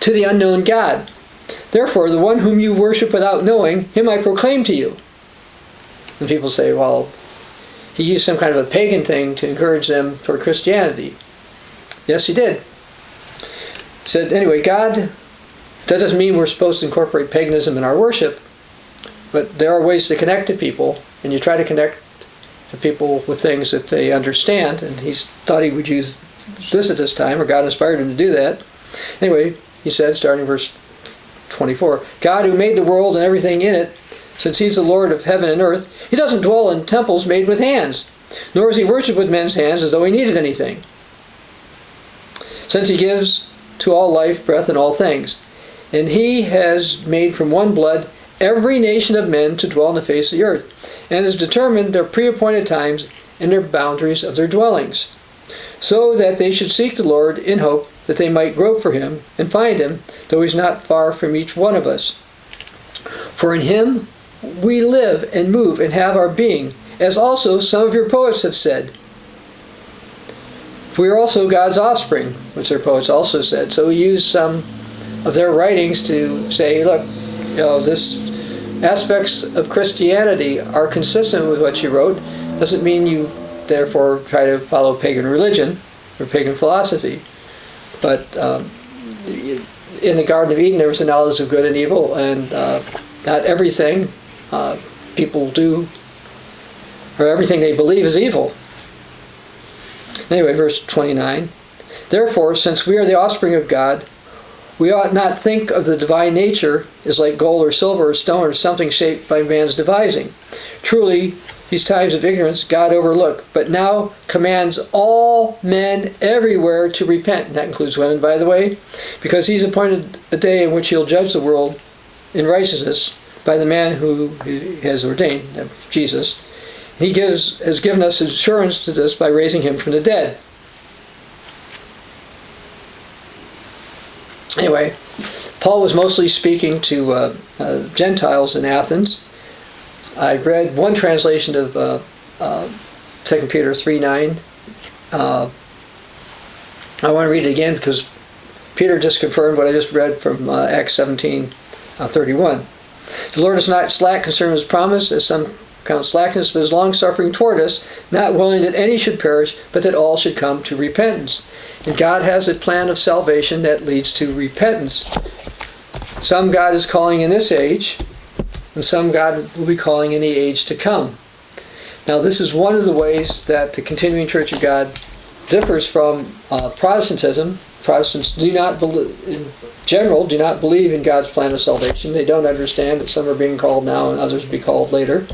To the unknown God. Therefore, the one whom you worship without knowing, him I proclaim to you. And people say, well, he used some kind of a pagan thing to encourage them toward Christianity. Yes, he did. He said, anyway, God, that doesn't mean we're supposed to incorporate paganism in our worship, but there are ways to connect to people, and you try to connect to people with things that they understand, and he thought he would use this at this time, or God inspired him to do that. Anyway, he said, starting verse 24, God who made the world and everything in it since he's the Lord of heaven and earth, he doesn't dwell in temples made with hands, nor is he worshipped with men's hands as though he needed anything. Since he gives to all life, breath, and all things, and he has made from one blood every nation of men to dwell on the face of the earth, and has determined their pre-appointed times and their boundaries of their dwellings, so that they should seek the Lord in hope that they might grope for him and find him, though he's not far from each one of us. For in him we live and move and have our being, as also some of your poets have said. We are also God's offspring, which their poets also said. So we use some of their writings to say, look, you know, this aspects of Christianity are consistent with what you wrote. Doesn't mean you therefore try to follow pagan religion or pagan philosophy. But um, in the Garden of Eden, there was a knowledge of good and evil, and uh, not everything uh, people do, or everything they believe is evil. Anyway, verse 29. Therefore, since we are the offspring of God, We ought not think of the divine nature as like gold or silver or stone or something shaped by man's devising. Truly, these times of ignorance God overlooked, but now commands all men everywhere to repent. And That includes women, by the way, because he's appointed a day in which he'll judge the world in righteousness by the man who he has ordained, Jesus. He gives has given us assurance to this by raising him from the dead. Anyway, Paul was mostly speaking to uh, uh, Gentiles in Athens. I read one translation of uh, uh, 2 Peter 3 9. Uh, I want to read it again because Peter just confirmed what I just read from uh, Acts 17 uh, 31. The Lord is not slack concerning his promise, as some count slackness, but is long suffering toward us, not willing that any should perish, but that all should come to repentance. And God has a plan of salvation that leads to repentance. Some God is calling in this age, and some God will be calling in the age to come. Now, this is one of the ways that the continuing Church of God differs from uh, Protestantism. Protestants do not believe, in general, do not believe in God's plan of salvation. They don't understand that some are being called now and others will be called later.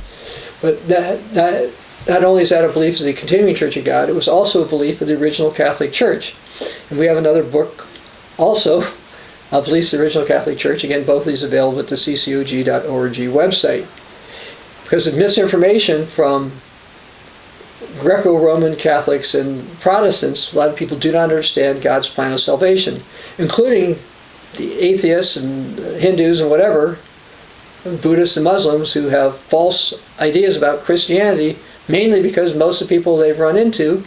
But that, that not only is that a belief of the continuing Church of God, it was also a belief of the original Catholic Church. And we have another book also (laughs) of beliefs of the original Catholic Church. Again, both of these available at the ccog.org website. Because of misinformation from Greco-Roman Catholics and Protestants, a lot of people do not understand God's plan of salvation, including the atheists and Hindus and whatever, Buddhists and Muslims who have false ideas about Christianity, mainly because most of the people they've run into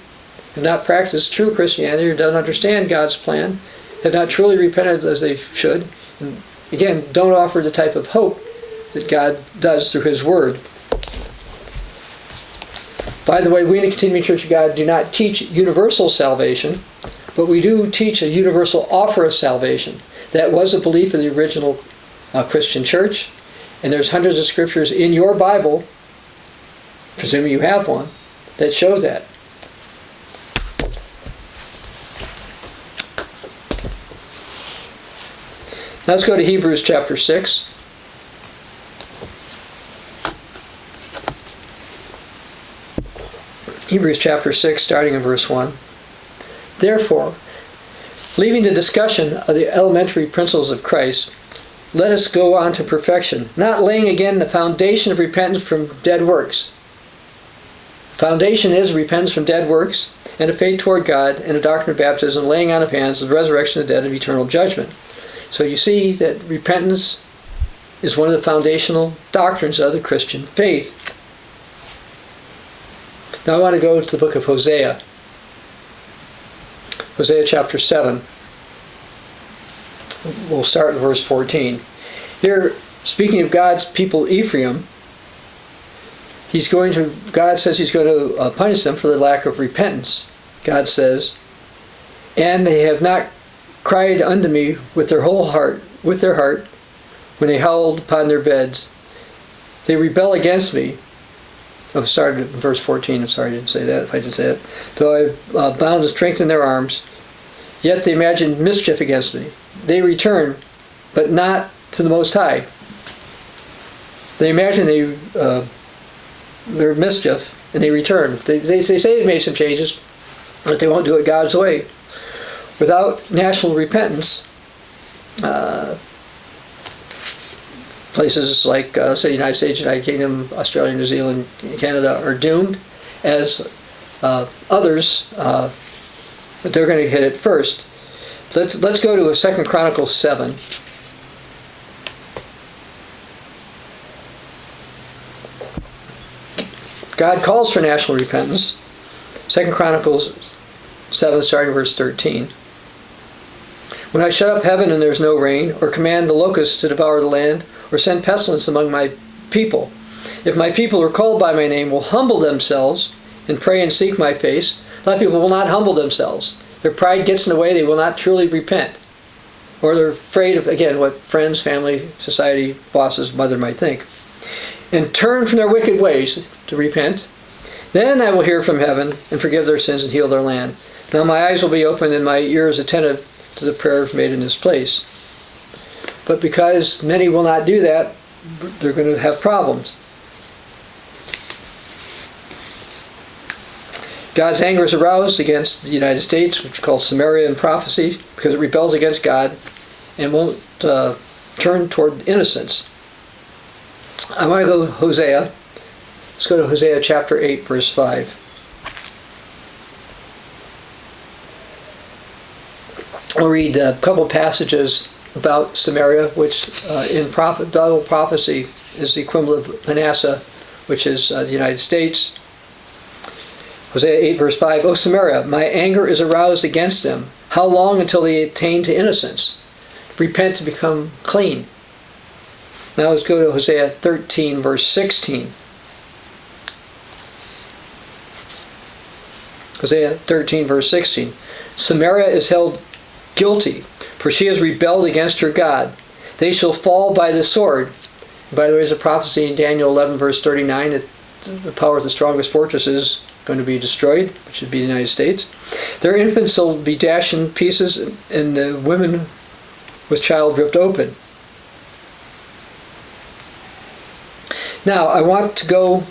have not practiced true Christianity or don't understand God's plan, have not truly repented as they should, and again, don't offer the type of hope that God does through His Word. By the way, we in the Continuing Church of God do not teach universal salvation, but we do teach a universal offer of salvation. That was a belief of the original uh, Christian church, and there's hundreds of scriptures in your Bible, presuming you have one, that shows that. Now let's go to Hebrews chapter 6. Hebrews chapter 6, starting in verse 1. Therefore, leaving the discussion of the elementary principles of Christ, let us go on to perfection, not laying again the foundation of repentance from dead works. Foundation is repentance from dead works, and a faith toward God, and a doctrine of baptism, laying on of hands, the resurrection of the dead, and eternal judgment. So you see that repentance is one of the foundational doctrines of the Christian faith. Now I want to go to the book of Hosea. Hosea chapter 7. We'll start in verse 14. Here, speaking of God's people Ephraim, he's going to God says he's going to uh, punish them for their lack of repentance. God says, and they have not cried unto me with their whole heart, with their heart, when they howled upon their beds. They rebel against me. I started in verse 14. I'm sorry I didn't say that, if I didn't say it. Though I uh, bound and strengthened their arms, yet they imagined mischief against me. They return, but not to the Most High. They imagine they, uh, their mischief, and they return. They, they, they say they made some changes, but they won't do it God's way. Without national repentance, uh, places like uh, say United States, United Kingdom, Australia, New Zealand, Canada are doomed, as uh, others, uh, but they're going to hit it first. Let's let's go to a Second Chronicles seven. God calls for national repentance. Second Chronicles 7, starting verse 13. When I shut up heaven and there's no rain, or command the locusts to devour the land, or send pestilence among my people, if my people are called by my name will humble themselves and pray and seek my face, of people will not humble themselves. Their pride gets in the way, they will not truly repent. Or they're afraid of, again, what friends, family, society, bosses, mother might think. And turn from their wicked ways to repent. Then I will hear from heaven and forgive their sins and heal their land. Now my eyes will be open and my ears attentive to the prayers made in this place. But because many will not do that, they're going to have problems. God's anger is aroused against the United States, which is called Samaria in prophecy, because it rebels against God and won't uh, turn toward innocence. I want to go to Hosea. Let's go to Hosea chapter 8, verse 5. I'll read a couple passages about Samaria, which uh, in prophet, Bible prophecy is the equivalent of Manasseh, which is uh, the United States. Hosea 8, verse 5 O Samaria, my anger is aroused against them. How long until they attain to innocence? Repent to become clean. Now let's go to Hosea 13, verse 16. Hosea 13, verse 16. Samaria is held guilty, for she has rebelled against her God. They shall fall by the sword. By the way, there's a prophecy in Daniel 11, verse 39, that the power of the strongest fortress is going to be destroyed, which would be the United States. Their infants will be dashed in pieces, and the women with child ripped open. Now, I want to go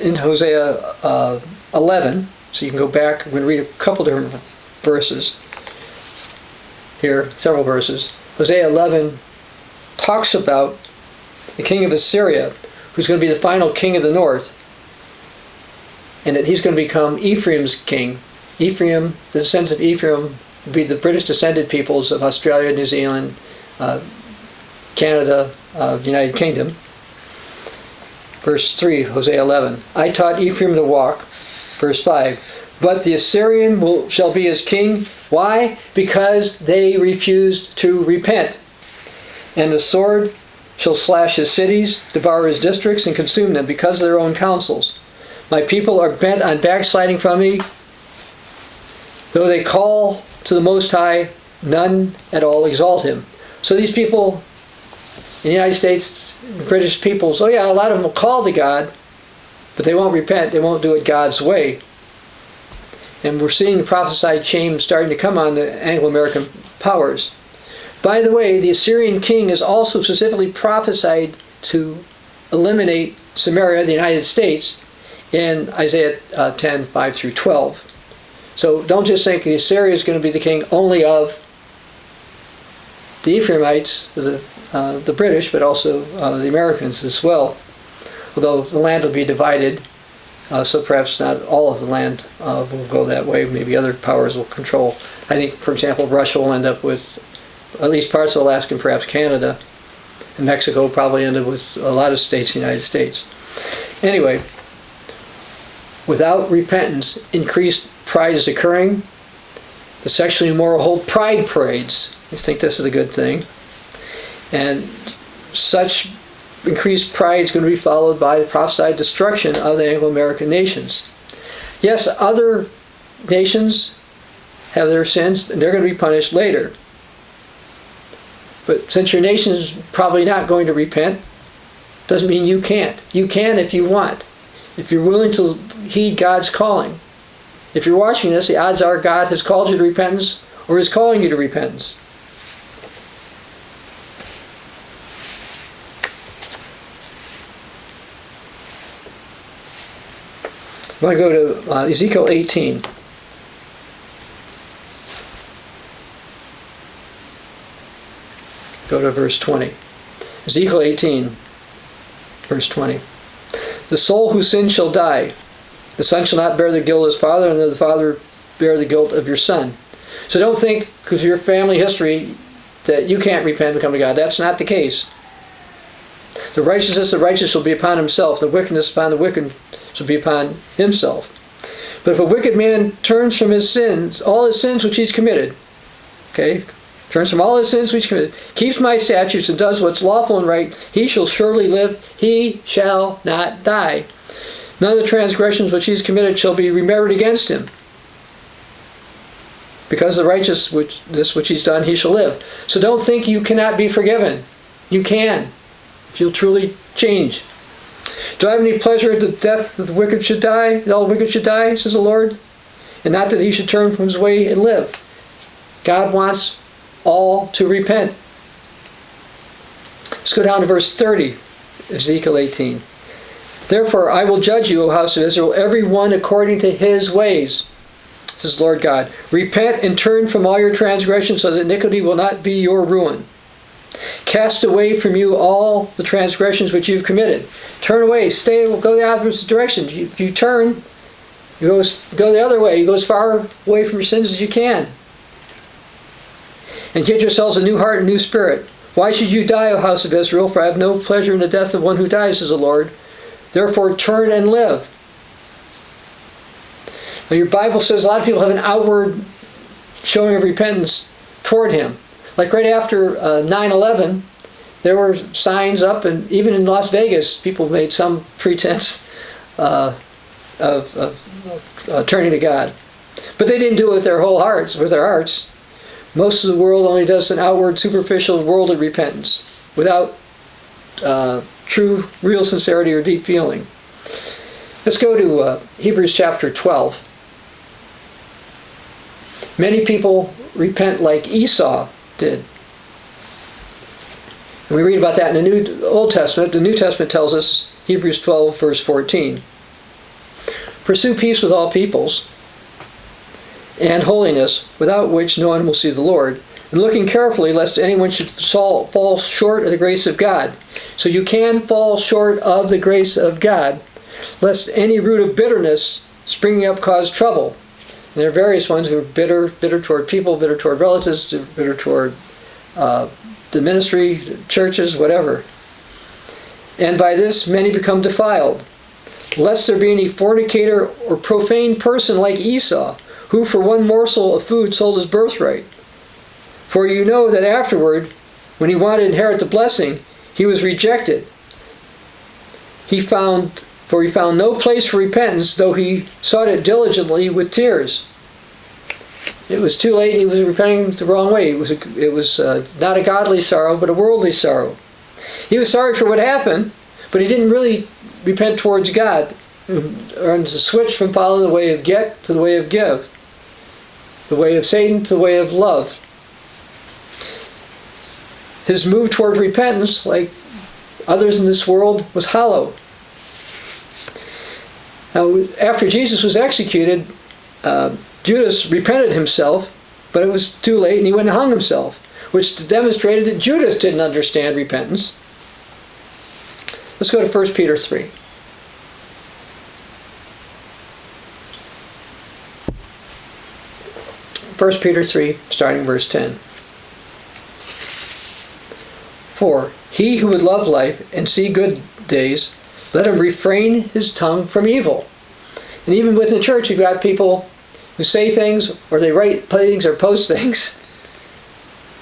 into Hosea uh, 11, so you can go back. I'm going to read a couple different verses here, several verses. Hosea 11 talks about the king of Assyria, who's going to be the final king of the north, and that he's going to become Ephraim's king. Ephraim, the descendants of Ephraim, will be the British descended peoples of Australia, New Zealand, uh, Canada, uh, United Kingdom. Verse 3, Hosea 11. I taught Ephraim to walk. Verse 5. But the Assyrian will, shall be his king. Why? Because they refused to repent. And the sword shall slash his cities, devour his districts, and consume them because of their own counsels. My people are bent on backsliding from me. Though they call to the Most High, none at all exalt him. So these people in the United States, British people, so oh yeah, a lot of them will call to God, but they won't repent. They won't do it God's way. And we're seeing the prophesied change starting to come on the Anglo-American powers. By the way, the Assyrian king is also specifically prophesied to eliminate Samaria, the United States, in Isaiah uh, 10, 5 through 12. So don't just think Assyria is going to be the king only of the Ephraimites, the, uh, the British, but also uh, the Americans as well. Although the land will be divided, uh, so perhaps not all of the land uh, will go that way. Maybe other powers will control. I think, for example, Russia will end up with at least parts of Alaska and perhaps Canada. And Mexico probably end up with a lot of states in the United States. Anyway, without repentance, increased pride is occurring. The sexually immoral hold pride parades. I think this is a good thing. And such increased pride is going to be followed by the prophesied destruction of the Anglo American nations. Yes, other nations have their sins, and they're going to be punished later. But since your nation is probably not going to repent, doesn't mean you can't. You can if you want. If you're willing to heed God's calling. If you're watching this, the odds are God has called you to repentance or is calling you to repentance. I want to go to uh, Ezekiel 18. Go to verse 20. Ezekiel 18, verse 20. The soul who sins shall die. The son shall not bear the guilt of his father, and the father bear the guilt of your son. So don't think, because of your family history, that you can't repent and come to God. That's not the case. The righteousness of the righteous shall be upon himself, the wickedness upon the wicked shall be upon himself. But if a wicked man turns from his sins, all his sins which he's committed, okay, turns from all his sins which keeps my statutes and does what's lawful and right, he shall surely live, he shall not die. None of the transgressions which he's committed shall be remembered against him. Because the righteous which this which he's done, he shall live. So don't think you cannot be forgiven. You can, if you'll truly change. Do I have any pleasure at the death that the wicked should die, that all the wicked should die, says the Lord? And not that he should turn from his way and live. God wants all to repent. Let's go down to verse 30, Ezekiel 18. Therefore, I will judge you, O house of Israel, every one according to his ways. This is Lord God. Repent and turn from all your transgressions, so that iniquity will not be your ruin. Cast away from you all the transgressions which you've committed. Turn away, stay, go the opposite direction. If you turn, you go, go the other way. You go as far away from your sins as you can. And get yourselves a new heart and new spirit. Why should you die, O house of Israel? For I have no pleasure in the death of one who dies, says the Lord. Therefore, turn and live. Now, your Bible says a lot of people have an outward showing of repentance toward Him. Like right after uh, 9/11, there were signs up, and even in Las Vegas, people made some pretense uh, of, of uh, turning to God, but they didn't do it with their whole hearts, with their hearts. Most of the world only does an outward, superficial, worldly repentance without uh, true, real sincerity or deep feeling. Let's go to uh, Hebrews chapter 12. Many people repent like Esau did. And we read about that in the New Old Testament. The New Testament tells us, Hebrews 12, verse 14. Pursue peace with all peoples and holiness, without which no one will see the Lord, and looking carefully lest anyone should fall short of the grace of God. So you can fall short of the grace of God, lest any root of bitterness springing up cause trouble. And there are various ones who are bitter, bitter toward people, bitter toward relatives, bitter toward uh, the ministry, churches, whatever. And by this many become defiled, lest there be any fornicator or profane person like Esau, who for one morsel of food sold his birthright. For you know that afterward, when he wanted to inherit the blessing, he was rejected. He found for he found no place for repentance, though he sought it diligently with tears. It was too late, he was repenting the wrong way. It was, a, it was uh, not a godly sorrow, but a worldly sorrow. He was sorry for what happened, but he didn't really repent towards God, or to switch from following the way of get to the way of give, the way of Satan to the way of love. His move toward repentance, like others in this world, was hollow. Now, after Jesus was executed, uh, Judas repented himself, but it was too late and he went and hung himself, which demonstrated that Judas didn't understand repentance. Let's go to 1 Peter 3. First Peter 3, starting verse 10. For he who would love life and see good days let him refrain his tongue from evil. And even within the church, you've got people who say things or they write things or post (laughs) things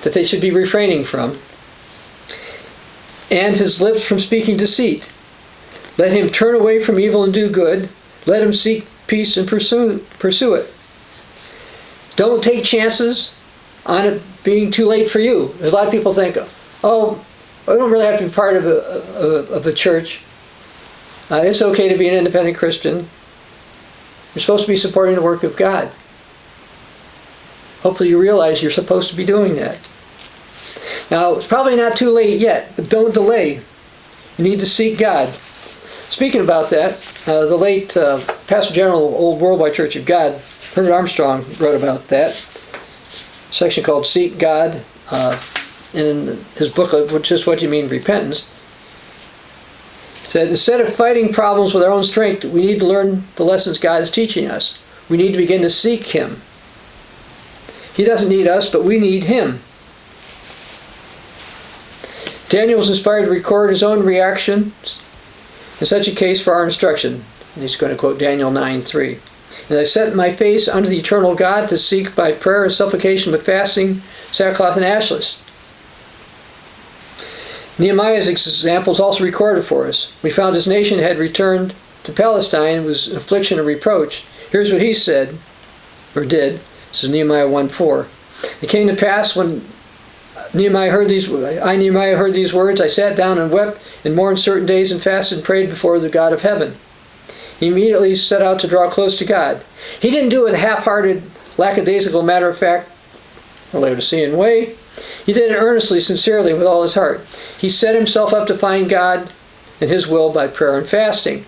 that they should be refraining from. And his lips from speaking deceit. Let him turn away from evil and do good. Let him seek peace and pursue, pursue it. Don't take chances on it being too late for you. There's a lot of people think, oh, I don't really have to be part of a, of a, church. Uh, it's okay to be an independent Christian. You're supposed to be supporting the work of God. Hopefully, you realize you're supposed to be doing that. Now, it's probably not too late yet, but don't delay. You need to seek God. Speaking about that, uh, the late uh, Pastor General of Old Worldwide Church of God, Herbert Armstrong, wrote about that. Section called Seek God. Uh, in his book, which is What You Mean Repentance said instead of fighting problems with our own strength, we need to learn the lessons God is teaching us. We need to begin to seek Him. He doesn't need us, but we need Him. Daniel was inspired to record his own reaction in such a case for our instruction. And he's going to quote Daniel 9 3. And I set my face unto the eternal God to seek by prayer and supplication with fasting, sackcloth, and ashes. Nehemiah's example is also recorded for us. We found his nation had returned to Palestine was affliction and reproach. Here's what he said, or did. This is Nehemiah 1 4. It came to pass when Nehemiah heard these I Nehemiah heard these words, I sat down and wept and mourned certain days and fasted and prayed before the God of heaven. He immediately set out to draw close to God. He didn't do it with a half-hearted, lackadaisical, matter of fact, Laodicean way. He did it earnestly, sincerely, with all his heart. He set himself up to find God and his will by prayer and fasting.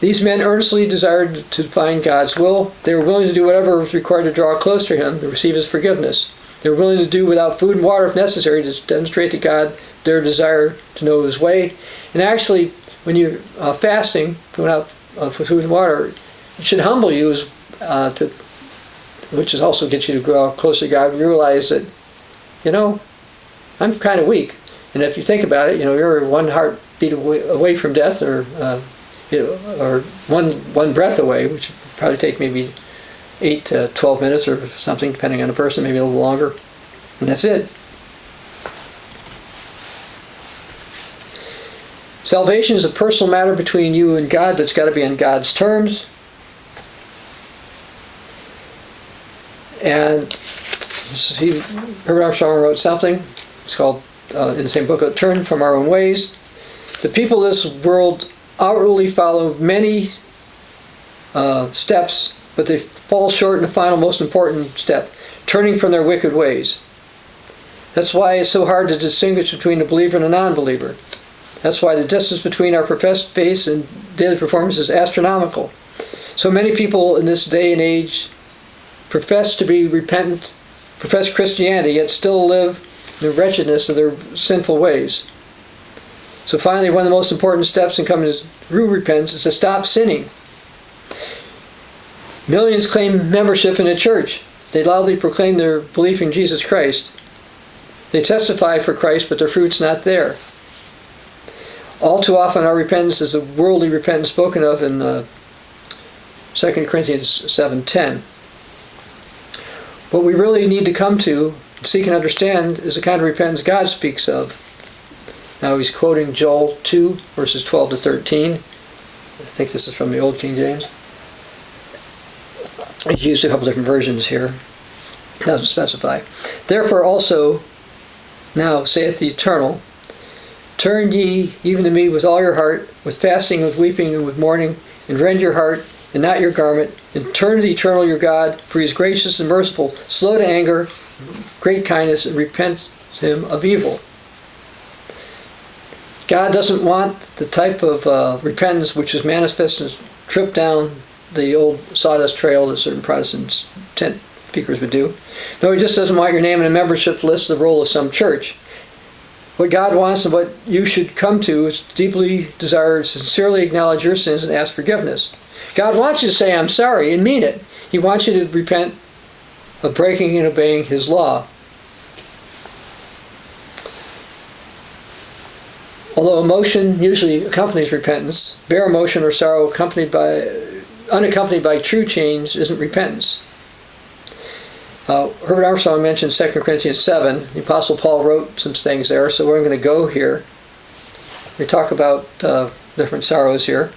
These men earnestly desired to find God's will. They were willing to do whatever was required to draw close to him, to receive his forgiveness. They were willing to do without food and water if necessary to demonstrate to God their desire to know his way. And actually, when you're uh, fasting, going out uh, for food and water, it should humble you, as, uh, to, which is also gets you to grow closer to God. You realize that, you know, I'm kind of weak, and if you think about it, you know, you're one heartbeat away, away from death, or uh, you know, or one one breath away, which would probably take maybe eight to twelve minutes or something, depending on the person, maybe a little longer, and that's it. Salvation is a personal matter between you and God, it's got to be on God's terms. And he, Herbert Armstrong wrote something. It's called uh, in the same book, "Turn from Our Own Ways." The people of this world outwardly follow many uh, steps, but they fall short in the final, most important step: turning from their wicked ways. That's why it's so hard to distinguish between a believer and a non-believer. That's why the distance between our professed faith and daily performance is astronomical. So many people in this day and age profess to be repentant, profess Christianity, yet still live in the wretchedness of their sinful ways. So finally, one of the most important steps in coming to true repentance is to stop sinning. Millions claim membership in a church. They loudly proclaim their belief in Jesus Christ. They testify for Christ, but their fruit's not there. All too often, our repentance is the worldly repentance spoken of in uh, 2 Corinthians 7.10. What we really need to come to, seek and understand, is the kind of repentance God speaks of. Now he's quoting Joel 2, verses 12 to 13. I think this is from the Old King James. He's used a couple different versions here. Doesn't specify. Therefore also, now saith the Eternal, Turn ye even to me with all your heart, with fasting, with weeping, and with mourning, and rend your heart, and not your garment, and turn to the eternal your God, for he is gracious and merciful, slow to anger, great kindness, and repents him of evil. God doesn't want the type of uh, repentance which is manifest and trip down the old sawdust trail that certain Protestant tent speakers would do. No, he just doesn't want your name in a membership list, the roll of some church. What God wants and what you should come to is deeply desire sincerely acknowledge your sins and ask forgiveness. God wants you to say, I'm sorry, and mean it. He wants you to repent of breaking and obeying His law. Although emotion usually accompanies repentance, bare emotion or sorrow accompanied by, unaccompanied by true change isn't repentance. Uh, Herbert Armstrong mentioned 2 Corinthians 7. The Apostle Paul wrote some things there, so we're going to go here. We talk about uh, different sorrows here.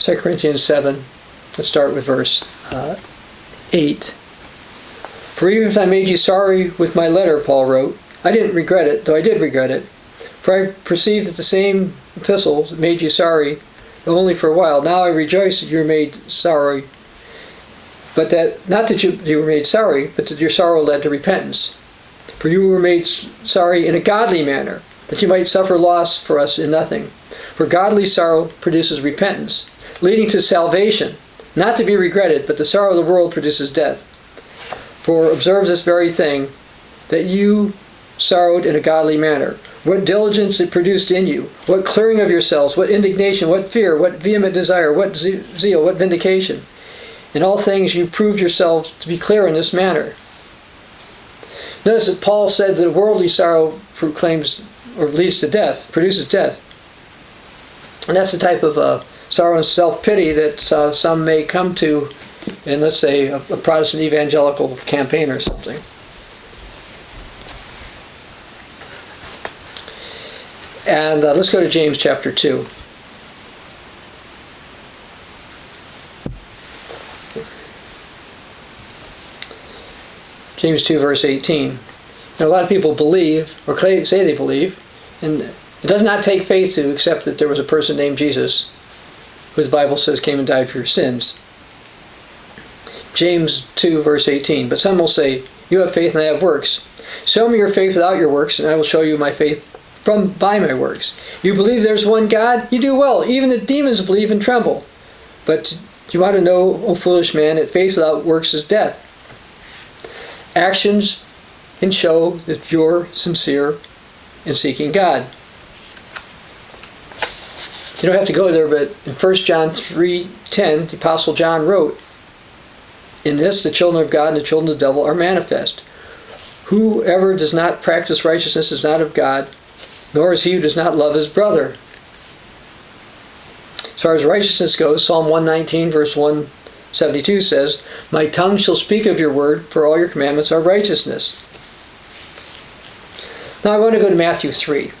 2 Corinthians 7, let's start with verse uh, 8. For even if I made you sorry with my letter, Paul wrote, I didn't regret it, though I did regret it. For I perceived that the same epistles made you sorry only for a while. Now I rejoice that you were made sorry, but that not that you, you were made sorry, but that your sorrow led to repentance. For you were made sorry in a godly manner, that you might suffer loss for us in nothing. For godly sorrow produces repentance, leading to salvation, not to be regretted, but the sorrow of the world produces death. For observe this very thing, that you sorrowed in a godly manner what diligence it produced in you, what clearing of yourselves, what indignation, what fear, what vehement desire, what zeal, what vindication. In all things you proved yourselves to be clear in this manner. Notice that Paul said that worldly sorrow proclaims or leads to death, produces death. And that's the type of uh, sorrow and self pity that uh, some may come to in, let's say, a, a Protestant evangelical campaign or something. And uh, let's go to James chapter 2. James 2, verse 18. Now, a lot of people believe, or say they believe, and it does not take faith to accept that there was a person named Jesus who the Bible says came and died for your sins. James 2, verse 18. But some will say, You have faith and I have works. Show me your faith without your works, and I will show you my faith from by my works. You believe there's one God? You do well. Even the demons believe and tremble. But you ought to know, O foolish man, that faith without works is death. Actions can show that you're sincere in seeking God. You don't have to go there, but in 1 John 3.10, the Apostle John wrote, In this the children of God and the children of the devil are manifest. Whoever does not practice righteousness is not of God, nor is he who does not love his brother. As far as righteousness goes, Psalm 119, verse 172 says, My tongue shall speak of your word, for all your commandments are righteousness. Now I want to go to Matthew 3.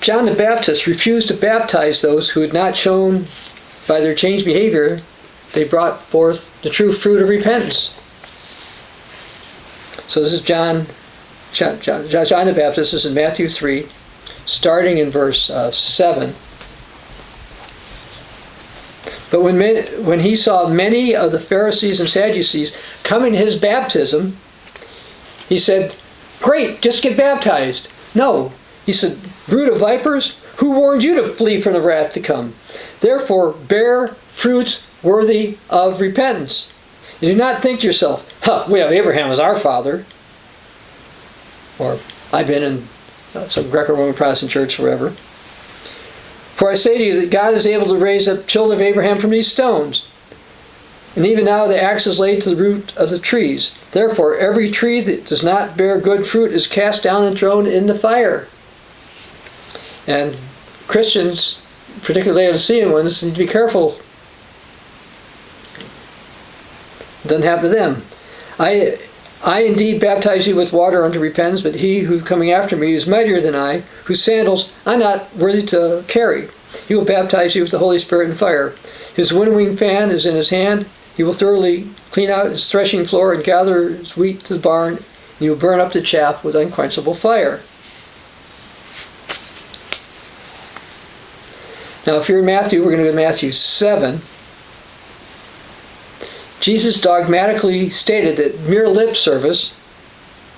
John the Baptist refused to baptize those who had not shown by their changed behavior they brought forth the true fruit of repentance. So this is John, John, John, John the Baptist. This is in Matthew 3, starting in verse uh, 7. But when, when he saw many of the Pharisees and Sadducees coming to his baptism, he said, Great, just get baptized. No, he said, Brood of vipers, who warned you to flee from the wrath to come? Therefore, bear fruits worthy of repentance. You do not think to yourself, huh, we have Abraham as our father. Or, I've been in uh, some Greco-Roman Protestant church forever. For I say to you that God is able to raise up children of Abraham from these stones. And even now the axe is laid to the root of the trees. Therefore, every tree that does not bear good fruit is cast down and thrown in the fire. And Christians, particularly Laodicean ones, need to be careful. It doesn't happen to them. I, I indeed baptize you with water unto repentance, but he who coming after me is mightier than I, whose sandals I'm not worthy to carry. He will baptize you with the Holy Spirit and fire. His winnowing fan is in his hand. He will thoroughly clean out his threshing floor and gather his wheat to the barn. And he will burn up the chaff with unquenchable fire. Now, if you're in Matthew, we're going to go to Matthew 7. Jesus dogmatically stated that mere lip service,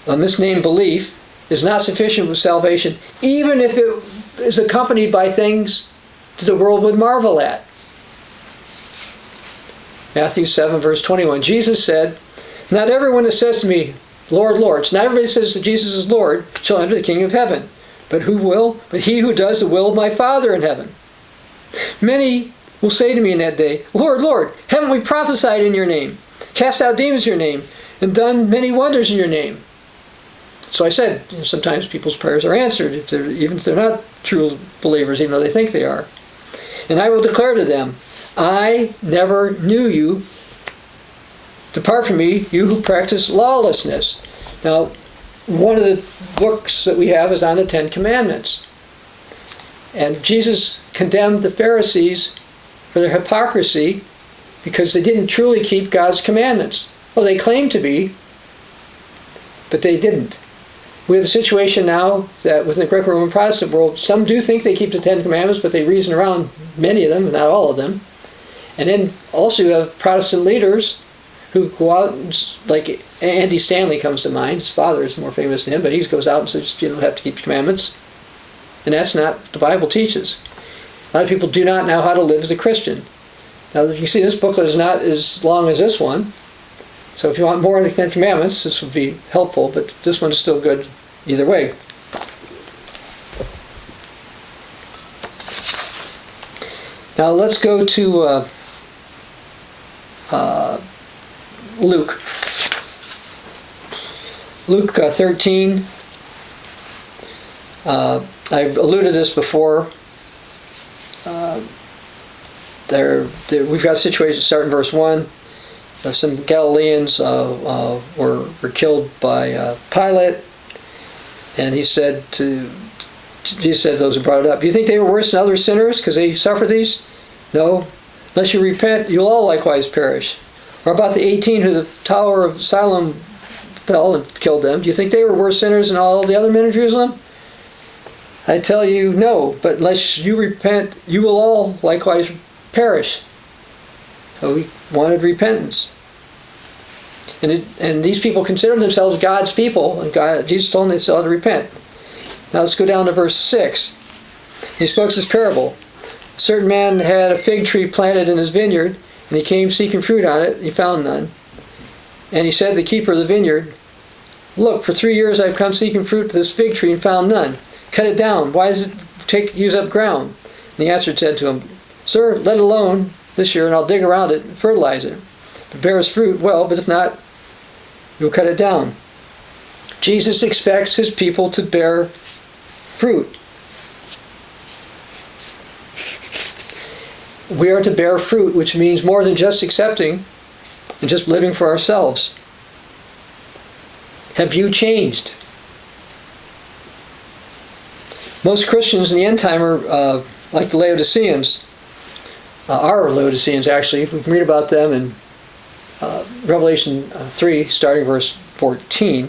a misnamed belief, is not sufficient with salvation, even if it is accompanied by things that the world would marvel at. Matthew 7, verse 21. Jesus said, Not everyone that says to me, Lord, Lord, so not everybody says that Jesus is Lord, shall enter the kingdom of heaven. But who will? But he who does the will of my Father in heaven. Many will say to me in that day, Lord, Lord, haven't we prophesied in your name, cast out demons in your name, and done many wonders in your name? So I said, you know, sometimes people's prayers are answered, if even if they're not true believers, even though they think they are. And I will declare to them, I never knew you. Depart from me, you who practice lawlessness. Now, one of the books that we have is on the Ten Commandments. And Jesus condemned the Pharisees for their hypocrisy because they didn't truly keep God's commandments. Well, they claimed to be, but they didn't. We have a situation now that within the Greco-Roman Protestant world, some do think they keep the Ten Commandments, but they reason around many of them, not all of them. And then also you have Protestant leaders who go out, and, like Andy Stanley comes to mind. His father is more famous than him, but he goes out and says, you don't have to keep the commandments. And that's not what the Bible teaches. A lot of people do not know how to live as a Christian. Now, you see, this booklet is not as long as this one. So if you want more of the Ten Commandments, this would be helpful, but this one is still good either way. Now let's go to uh, uh, Luke. Luke uh, 13. Uh, I've alluded to this before. Uh, there, we've got situations starting verse 1. Uh, some Galileans uh, were, were killed by Pilate, and he said to Jesus said those who brought it up, Do you think they were worse than other sinners because they suffered these? No. Unless you repent, you'll all likewise perish. Or about the 18 who the Tower of Siloam fell and killed them. Do you think they were worse sinners than all the other men in Jerusalem? I tell you, no. But unless you repent, you will all likewise perish. So he wanted repentance. And, it, and these people considered themselves God's people, and God, Jesus told them they still had to repent. Now let's go down to verse 6. He spoke this parable. A certain man had a fig tree planted in his vineyard, and he came seeking fruit on it. He found none. And he said to the keeper of the vineyard, Look, for three years I've come seeking fruit to this fig tree and found none. Cut it down. Why does it take use up ground? And he answered, said to him, Sir, let alone this year, and I'll dig around it and fertilize it. If it bears fruit, well, but if not, you'll cut it down. Jesus expects his people to bear fruit. We are to bear fruit, which means more than just accepting and just living for ourselves. Have you changed? Most Christians in the end time are uh, like the Laodiceans, uh, are Laodiceans actually. We can read about them in uh, Revelation uh, 3, starting verse 14.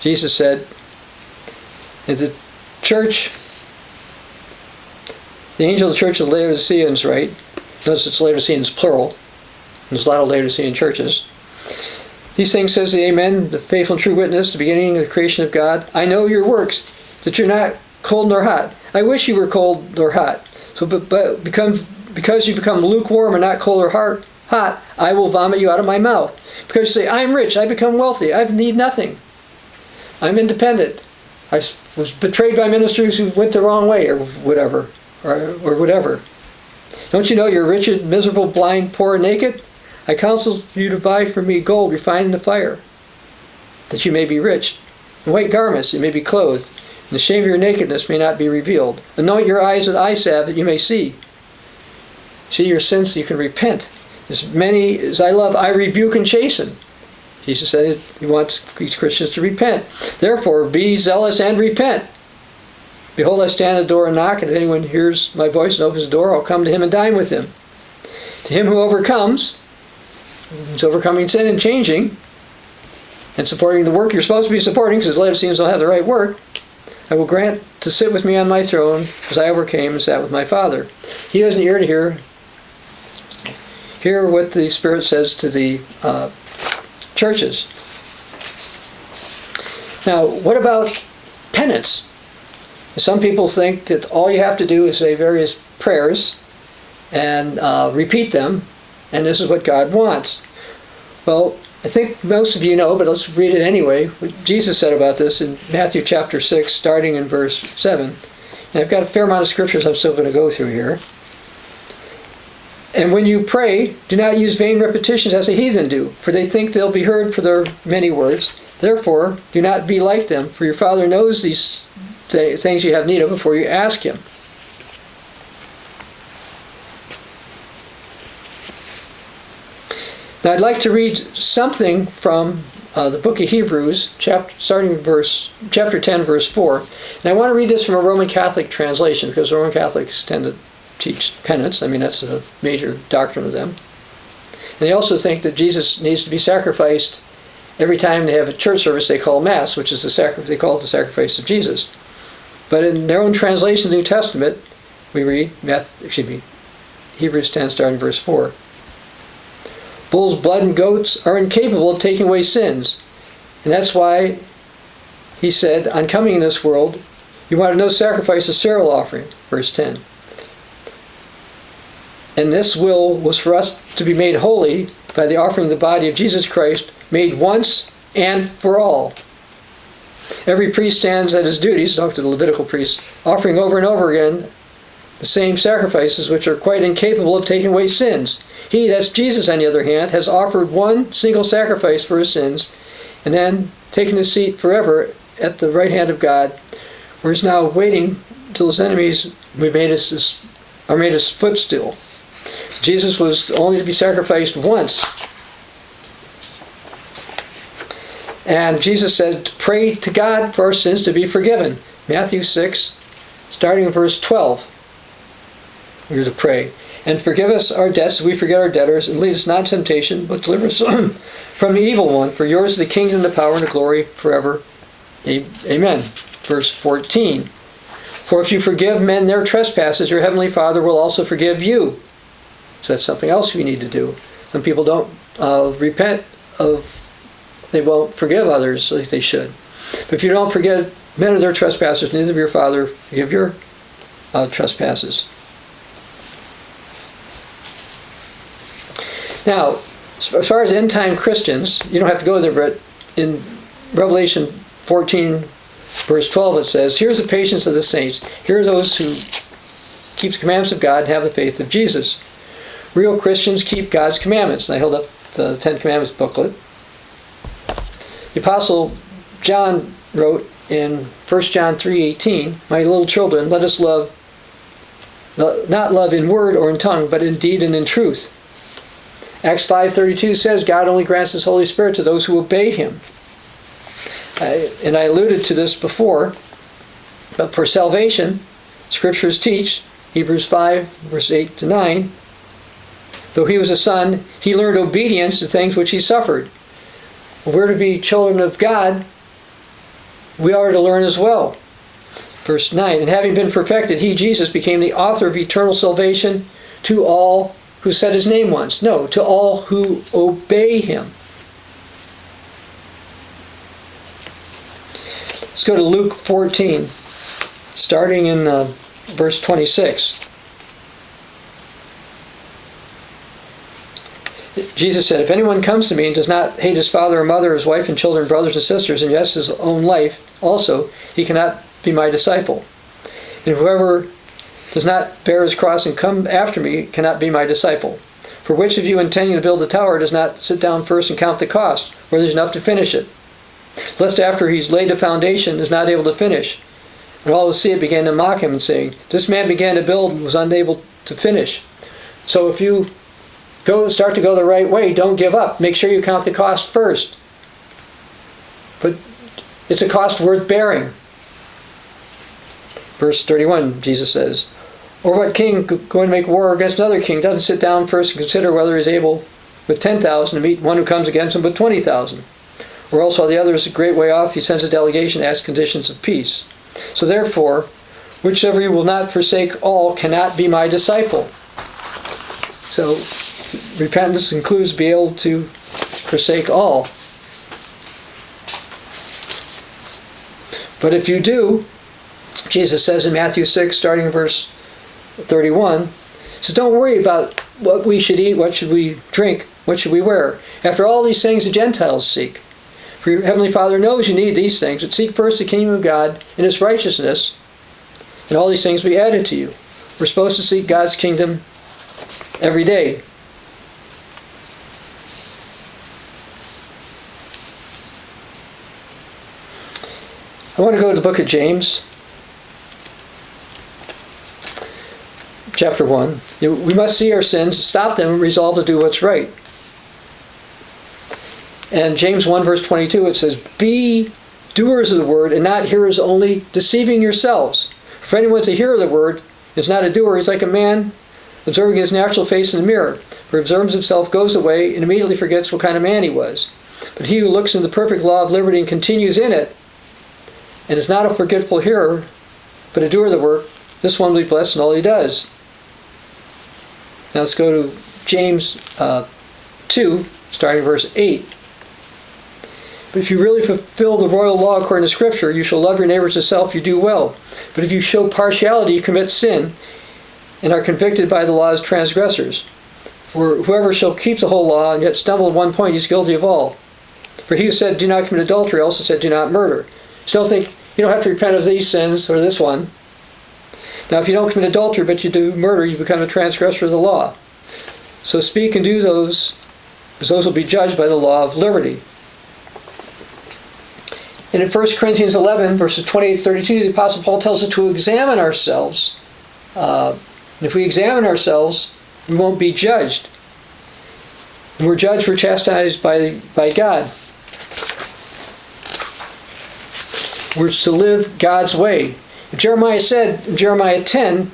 Jesus said, in the church, the angel of the church of Laodiceans, right? Notice it's Laodiceans plural. There's a lot of Laodicean churches. These things says the Amen, the faithful and true witness, the beginning of the creation of God. I know your works, that you're not cold nor hot. I wish you were cold nor hot. So, but, but become, because you become lukewarm and not cold or hot, hot, I will vomit you out of my mouth. Because you say, I'm rich, I become wealthy, I need nothing. I'm independent. I was betrayed by ministers who went the wrong way, or whatever, or, or whatever. Don't you know you're wretched, miserable, blind, poor, and naked? I counsel you to buy for me gold refined in the fire, that you may be rich, and white garments, you may be clothed, and the shame of your nakedness may not be revealed. Anoint your eyes with eye salve that you may see. See your sins, you can repent. As many as I love, I rebuke and chasten. Jesus said he wants Christians to repent. Therefore, be zealous and repent. Behold, I stand at the door and knock, and if anyone hears my voice and opens the door, I'll come to him and dine with him. To him who overcomes, is overcoming sin and changing, and supporting the work you're supposed to be supporting, because the Laodiceans don't have the right work, I will grant to sit with me on my throne, as I overcame and sat with my Father. He has an ear to hear. Hear what the Spirit says to the uh, churches. Now, what about penance? Some people think that all you have to do is say various prayers and uh, repeat them, and this is what God wants. Well, I think most of you know, but let's read it anyway. What Jesus said about this in Matthew chapter 6, starting in verse 7. And I've got a fair amount of scriptures I'm still going to go through here. And when you pray, do not use vain repetitions as the heathen do, for they think they'll be heard for their many words. Therefore, do not be like them, for your Father knows these things you have need of before you ask Him. Now, I'd like to read something from uh, the book of Hebrews, chapter, starting verse, chapter 10, verse 4. And I want to read this from a Roman Catholic translation because Roman Catholics tend to teach penance. I mean, that's a major doctrine of them. And they also think that Jesus needs to be sacrificed every time they have a church service they call Mass, which is the sacri- they call it the sacrifice of Jesus. But in their own translation of the New Testament, we read, Matthew, excuse me, Hebrews 10, starting verse 4. Bull's blood and goats are incapable of taking away sins. And that's why he said, on coming in this world, you wanted no sacrifice of cereal offering, verse 10. And this will was for us to be made holy by the offering of the body of Jesus Christ, made once and for all. Every priest stands at his duties, talk to the Levitical priests, offering over and over again the same sacrifices which are quite incapable of taking away sins. He, that's Jesus on the other hand, has offered one single sacrifice for his sins and then taken his seat forever at the right hand of God, where he's now waiting till his enemies made are made his footstool. Jesus was only to be sacrificed once. And Jesus said, Pray to God for our sins to be forgiven. Matthew 6, starting in verse 12. We're to pray. And forgive us our debts we forget our debtors, and lead us not into temptation, but deliver us (clears throat) from the evil one. For yours is the kingdom, the power, and the glory forever. Amen. Verse 14. For if you forgive men their trespasses, your heavenly Father will also forgive you. So that's something else we need to do. Some people don't uh, repent of, they won't forgive others like they should. But if you don't forgive men of their trespasses, neither of your Father forgive your uh, trespasses. Now, as far as end time Christians, you don't have to go there, but in Revelation 14, verse 12, it says, Here's the patience of the saints. Here are those who keep the commandments of God and have the faith of Jesus. Real Christians keep God's commandments. And I held up the Ten Commandments booklet. The Apostle John wrote in 1 John 3:18, "My little children, let us love not love in word or in tongue, but in deed and in truth." Acts 5:32 says God only grants his Holy Spirit to those who obey him. I, and I alluded to this before, but for salvation, scriptures teach, Hebrews 5 verse 8 to 9, though he was a son, he learned obedience to things which he suffered. we're to be children of God, we are to learn as well. Verse 9, and having been perfected, he, Jesus, became the author of eternal salvation to all who said his name once. No, to all who obey him. Let's go to Luke 14, starting in uh, verse 26. Jesus said, If anyone comes to me and does not hate his father or mother, his wife and children, brothers and sisters, and yes, his own life also, he cannot be my disciple. And whoever does not bear his cross and come after me cannot be my disciple. For which of you intending to build a tower does not sit down first and count the cost, whether there's enough to finish it? Lest after he's laid the foundation is not able to finish. And all who see it began to mock him and saying, This man began to build and was unable to finish. So if you go start to go the right way, don't give up. Make sure you count the cost first. But it's a cost worth bearing. Verse 31, Jesus says, Or what king going to make war against another king doesn't sit down first and consider whether he's able with 10,000 to meet one who comes against him with 20,000? Or else while the other is a great way off, he sends a delegation to ask conditions of peace. So therefore, whichever you will not forsake all cannot be my disciple. So repentance includes being able to forsake all. But if you do, Jesus says in Matthew 6, starting in verse 31, so don't worry about what we should eat, what should we drink, what should we wear. After all these things the Gentiles seek. For your heavenly Father knows you need these things, but seek first the kingdom of God and his righteousness, and all these things will be added to you. We're supposed to seek God's kingdom every day. I want to go to the book of James. chapter 1. We must see our sins, stop them, resolve to do what's right. And James 1, verse 22, it says, Be doers of the word and not hearers only, deceiving yourselves. For anyone's a hearer of the word is not a doer, he's like a man observing his natural face in the mirror. For observes himself, goes away, and immediately forgets what kind of man he was. But he who looks in the perfect law of liberty and continues in it, and is not a forgetful hearer, but a doer of the work, this one will be blessed in all he does. Now let's go to James uh, 2, starting verse 8. But if you really fulfill the royal law according to Scripture, you shall love your neighbors as self, you do well. But if you show partiality, you commit sin and are convicted by the law as transgressors. For whoever shall keep the whole law and yet stumble at one point, he's guilty of all. For he who said, Do not commit adultery, also said, Do not murder. Still think you don't have to repent of these sins or this one. Now, if you don't commit adultery but you do murder, you become a transgressor of the law. So speak and do those, because those will be judged by the law of liberty. And in 1 Corinthians 11, verses 28 to 32, the Apostle Paul tells us to examine ourselves. Uh, and if we examine ourselves, we won't be judged. We're judged, we're chastised by, by God. We're to live God's way. Jeremiah said Jeremiah 10,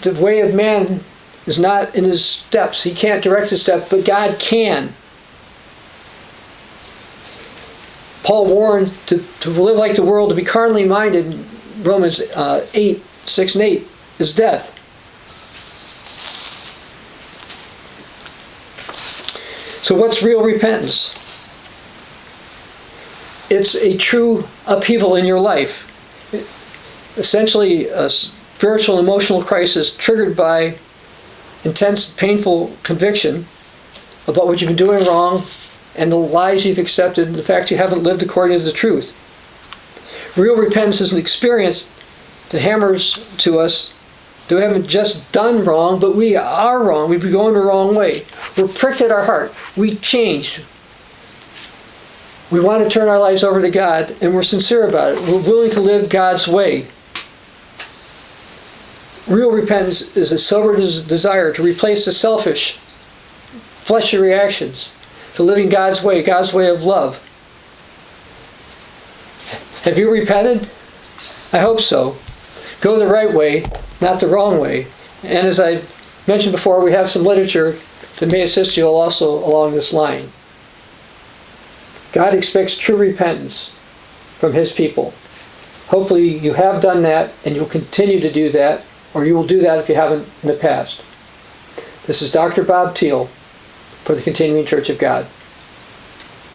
the way of man is not in his steps. He can't direct his steps, but God can. Paul warned to, to live like the world, to be carnally minded, Romans uh, 8, 6 and 8, is death. So, what's real repentance? It's a true upheaval in your life. Essentially, a spiritual emotional crisis triggered by intense, painful conviction about what you've been doing wrong and the lies you've accepted and the fact you haven't lived according to the truth. Real repentance is an experience that hammers to us that we haven't just done wrong, but we are wrong. We've been going the wrong way. We're pricked at our heart. We changed. We want to turn our lives over to God, and we're sincere about it. We're willing to live God's way. Real repentance is a sober des- desire to replace the selfish, fleshy reactions to living God's way, God's way of love. Have you repented? I hope so. Go the right way, not the wrong way. And as I mentioned before, we have some literature that may assist you also along this line. God expects true repentance from His people. Hopefully, you have done that and you'll continue to do that, or you will do that if you haven't in the past. This is Dr. Bob Thiel for the Continuing Church of God.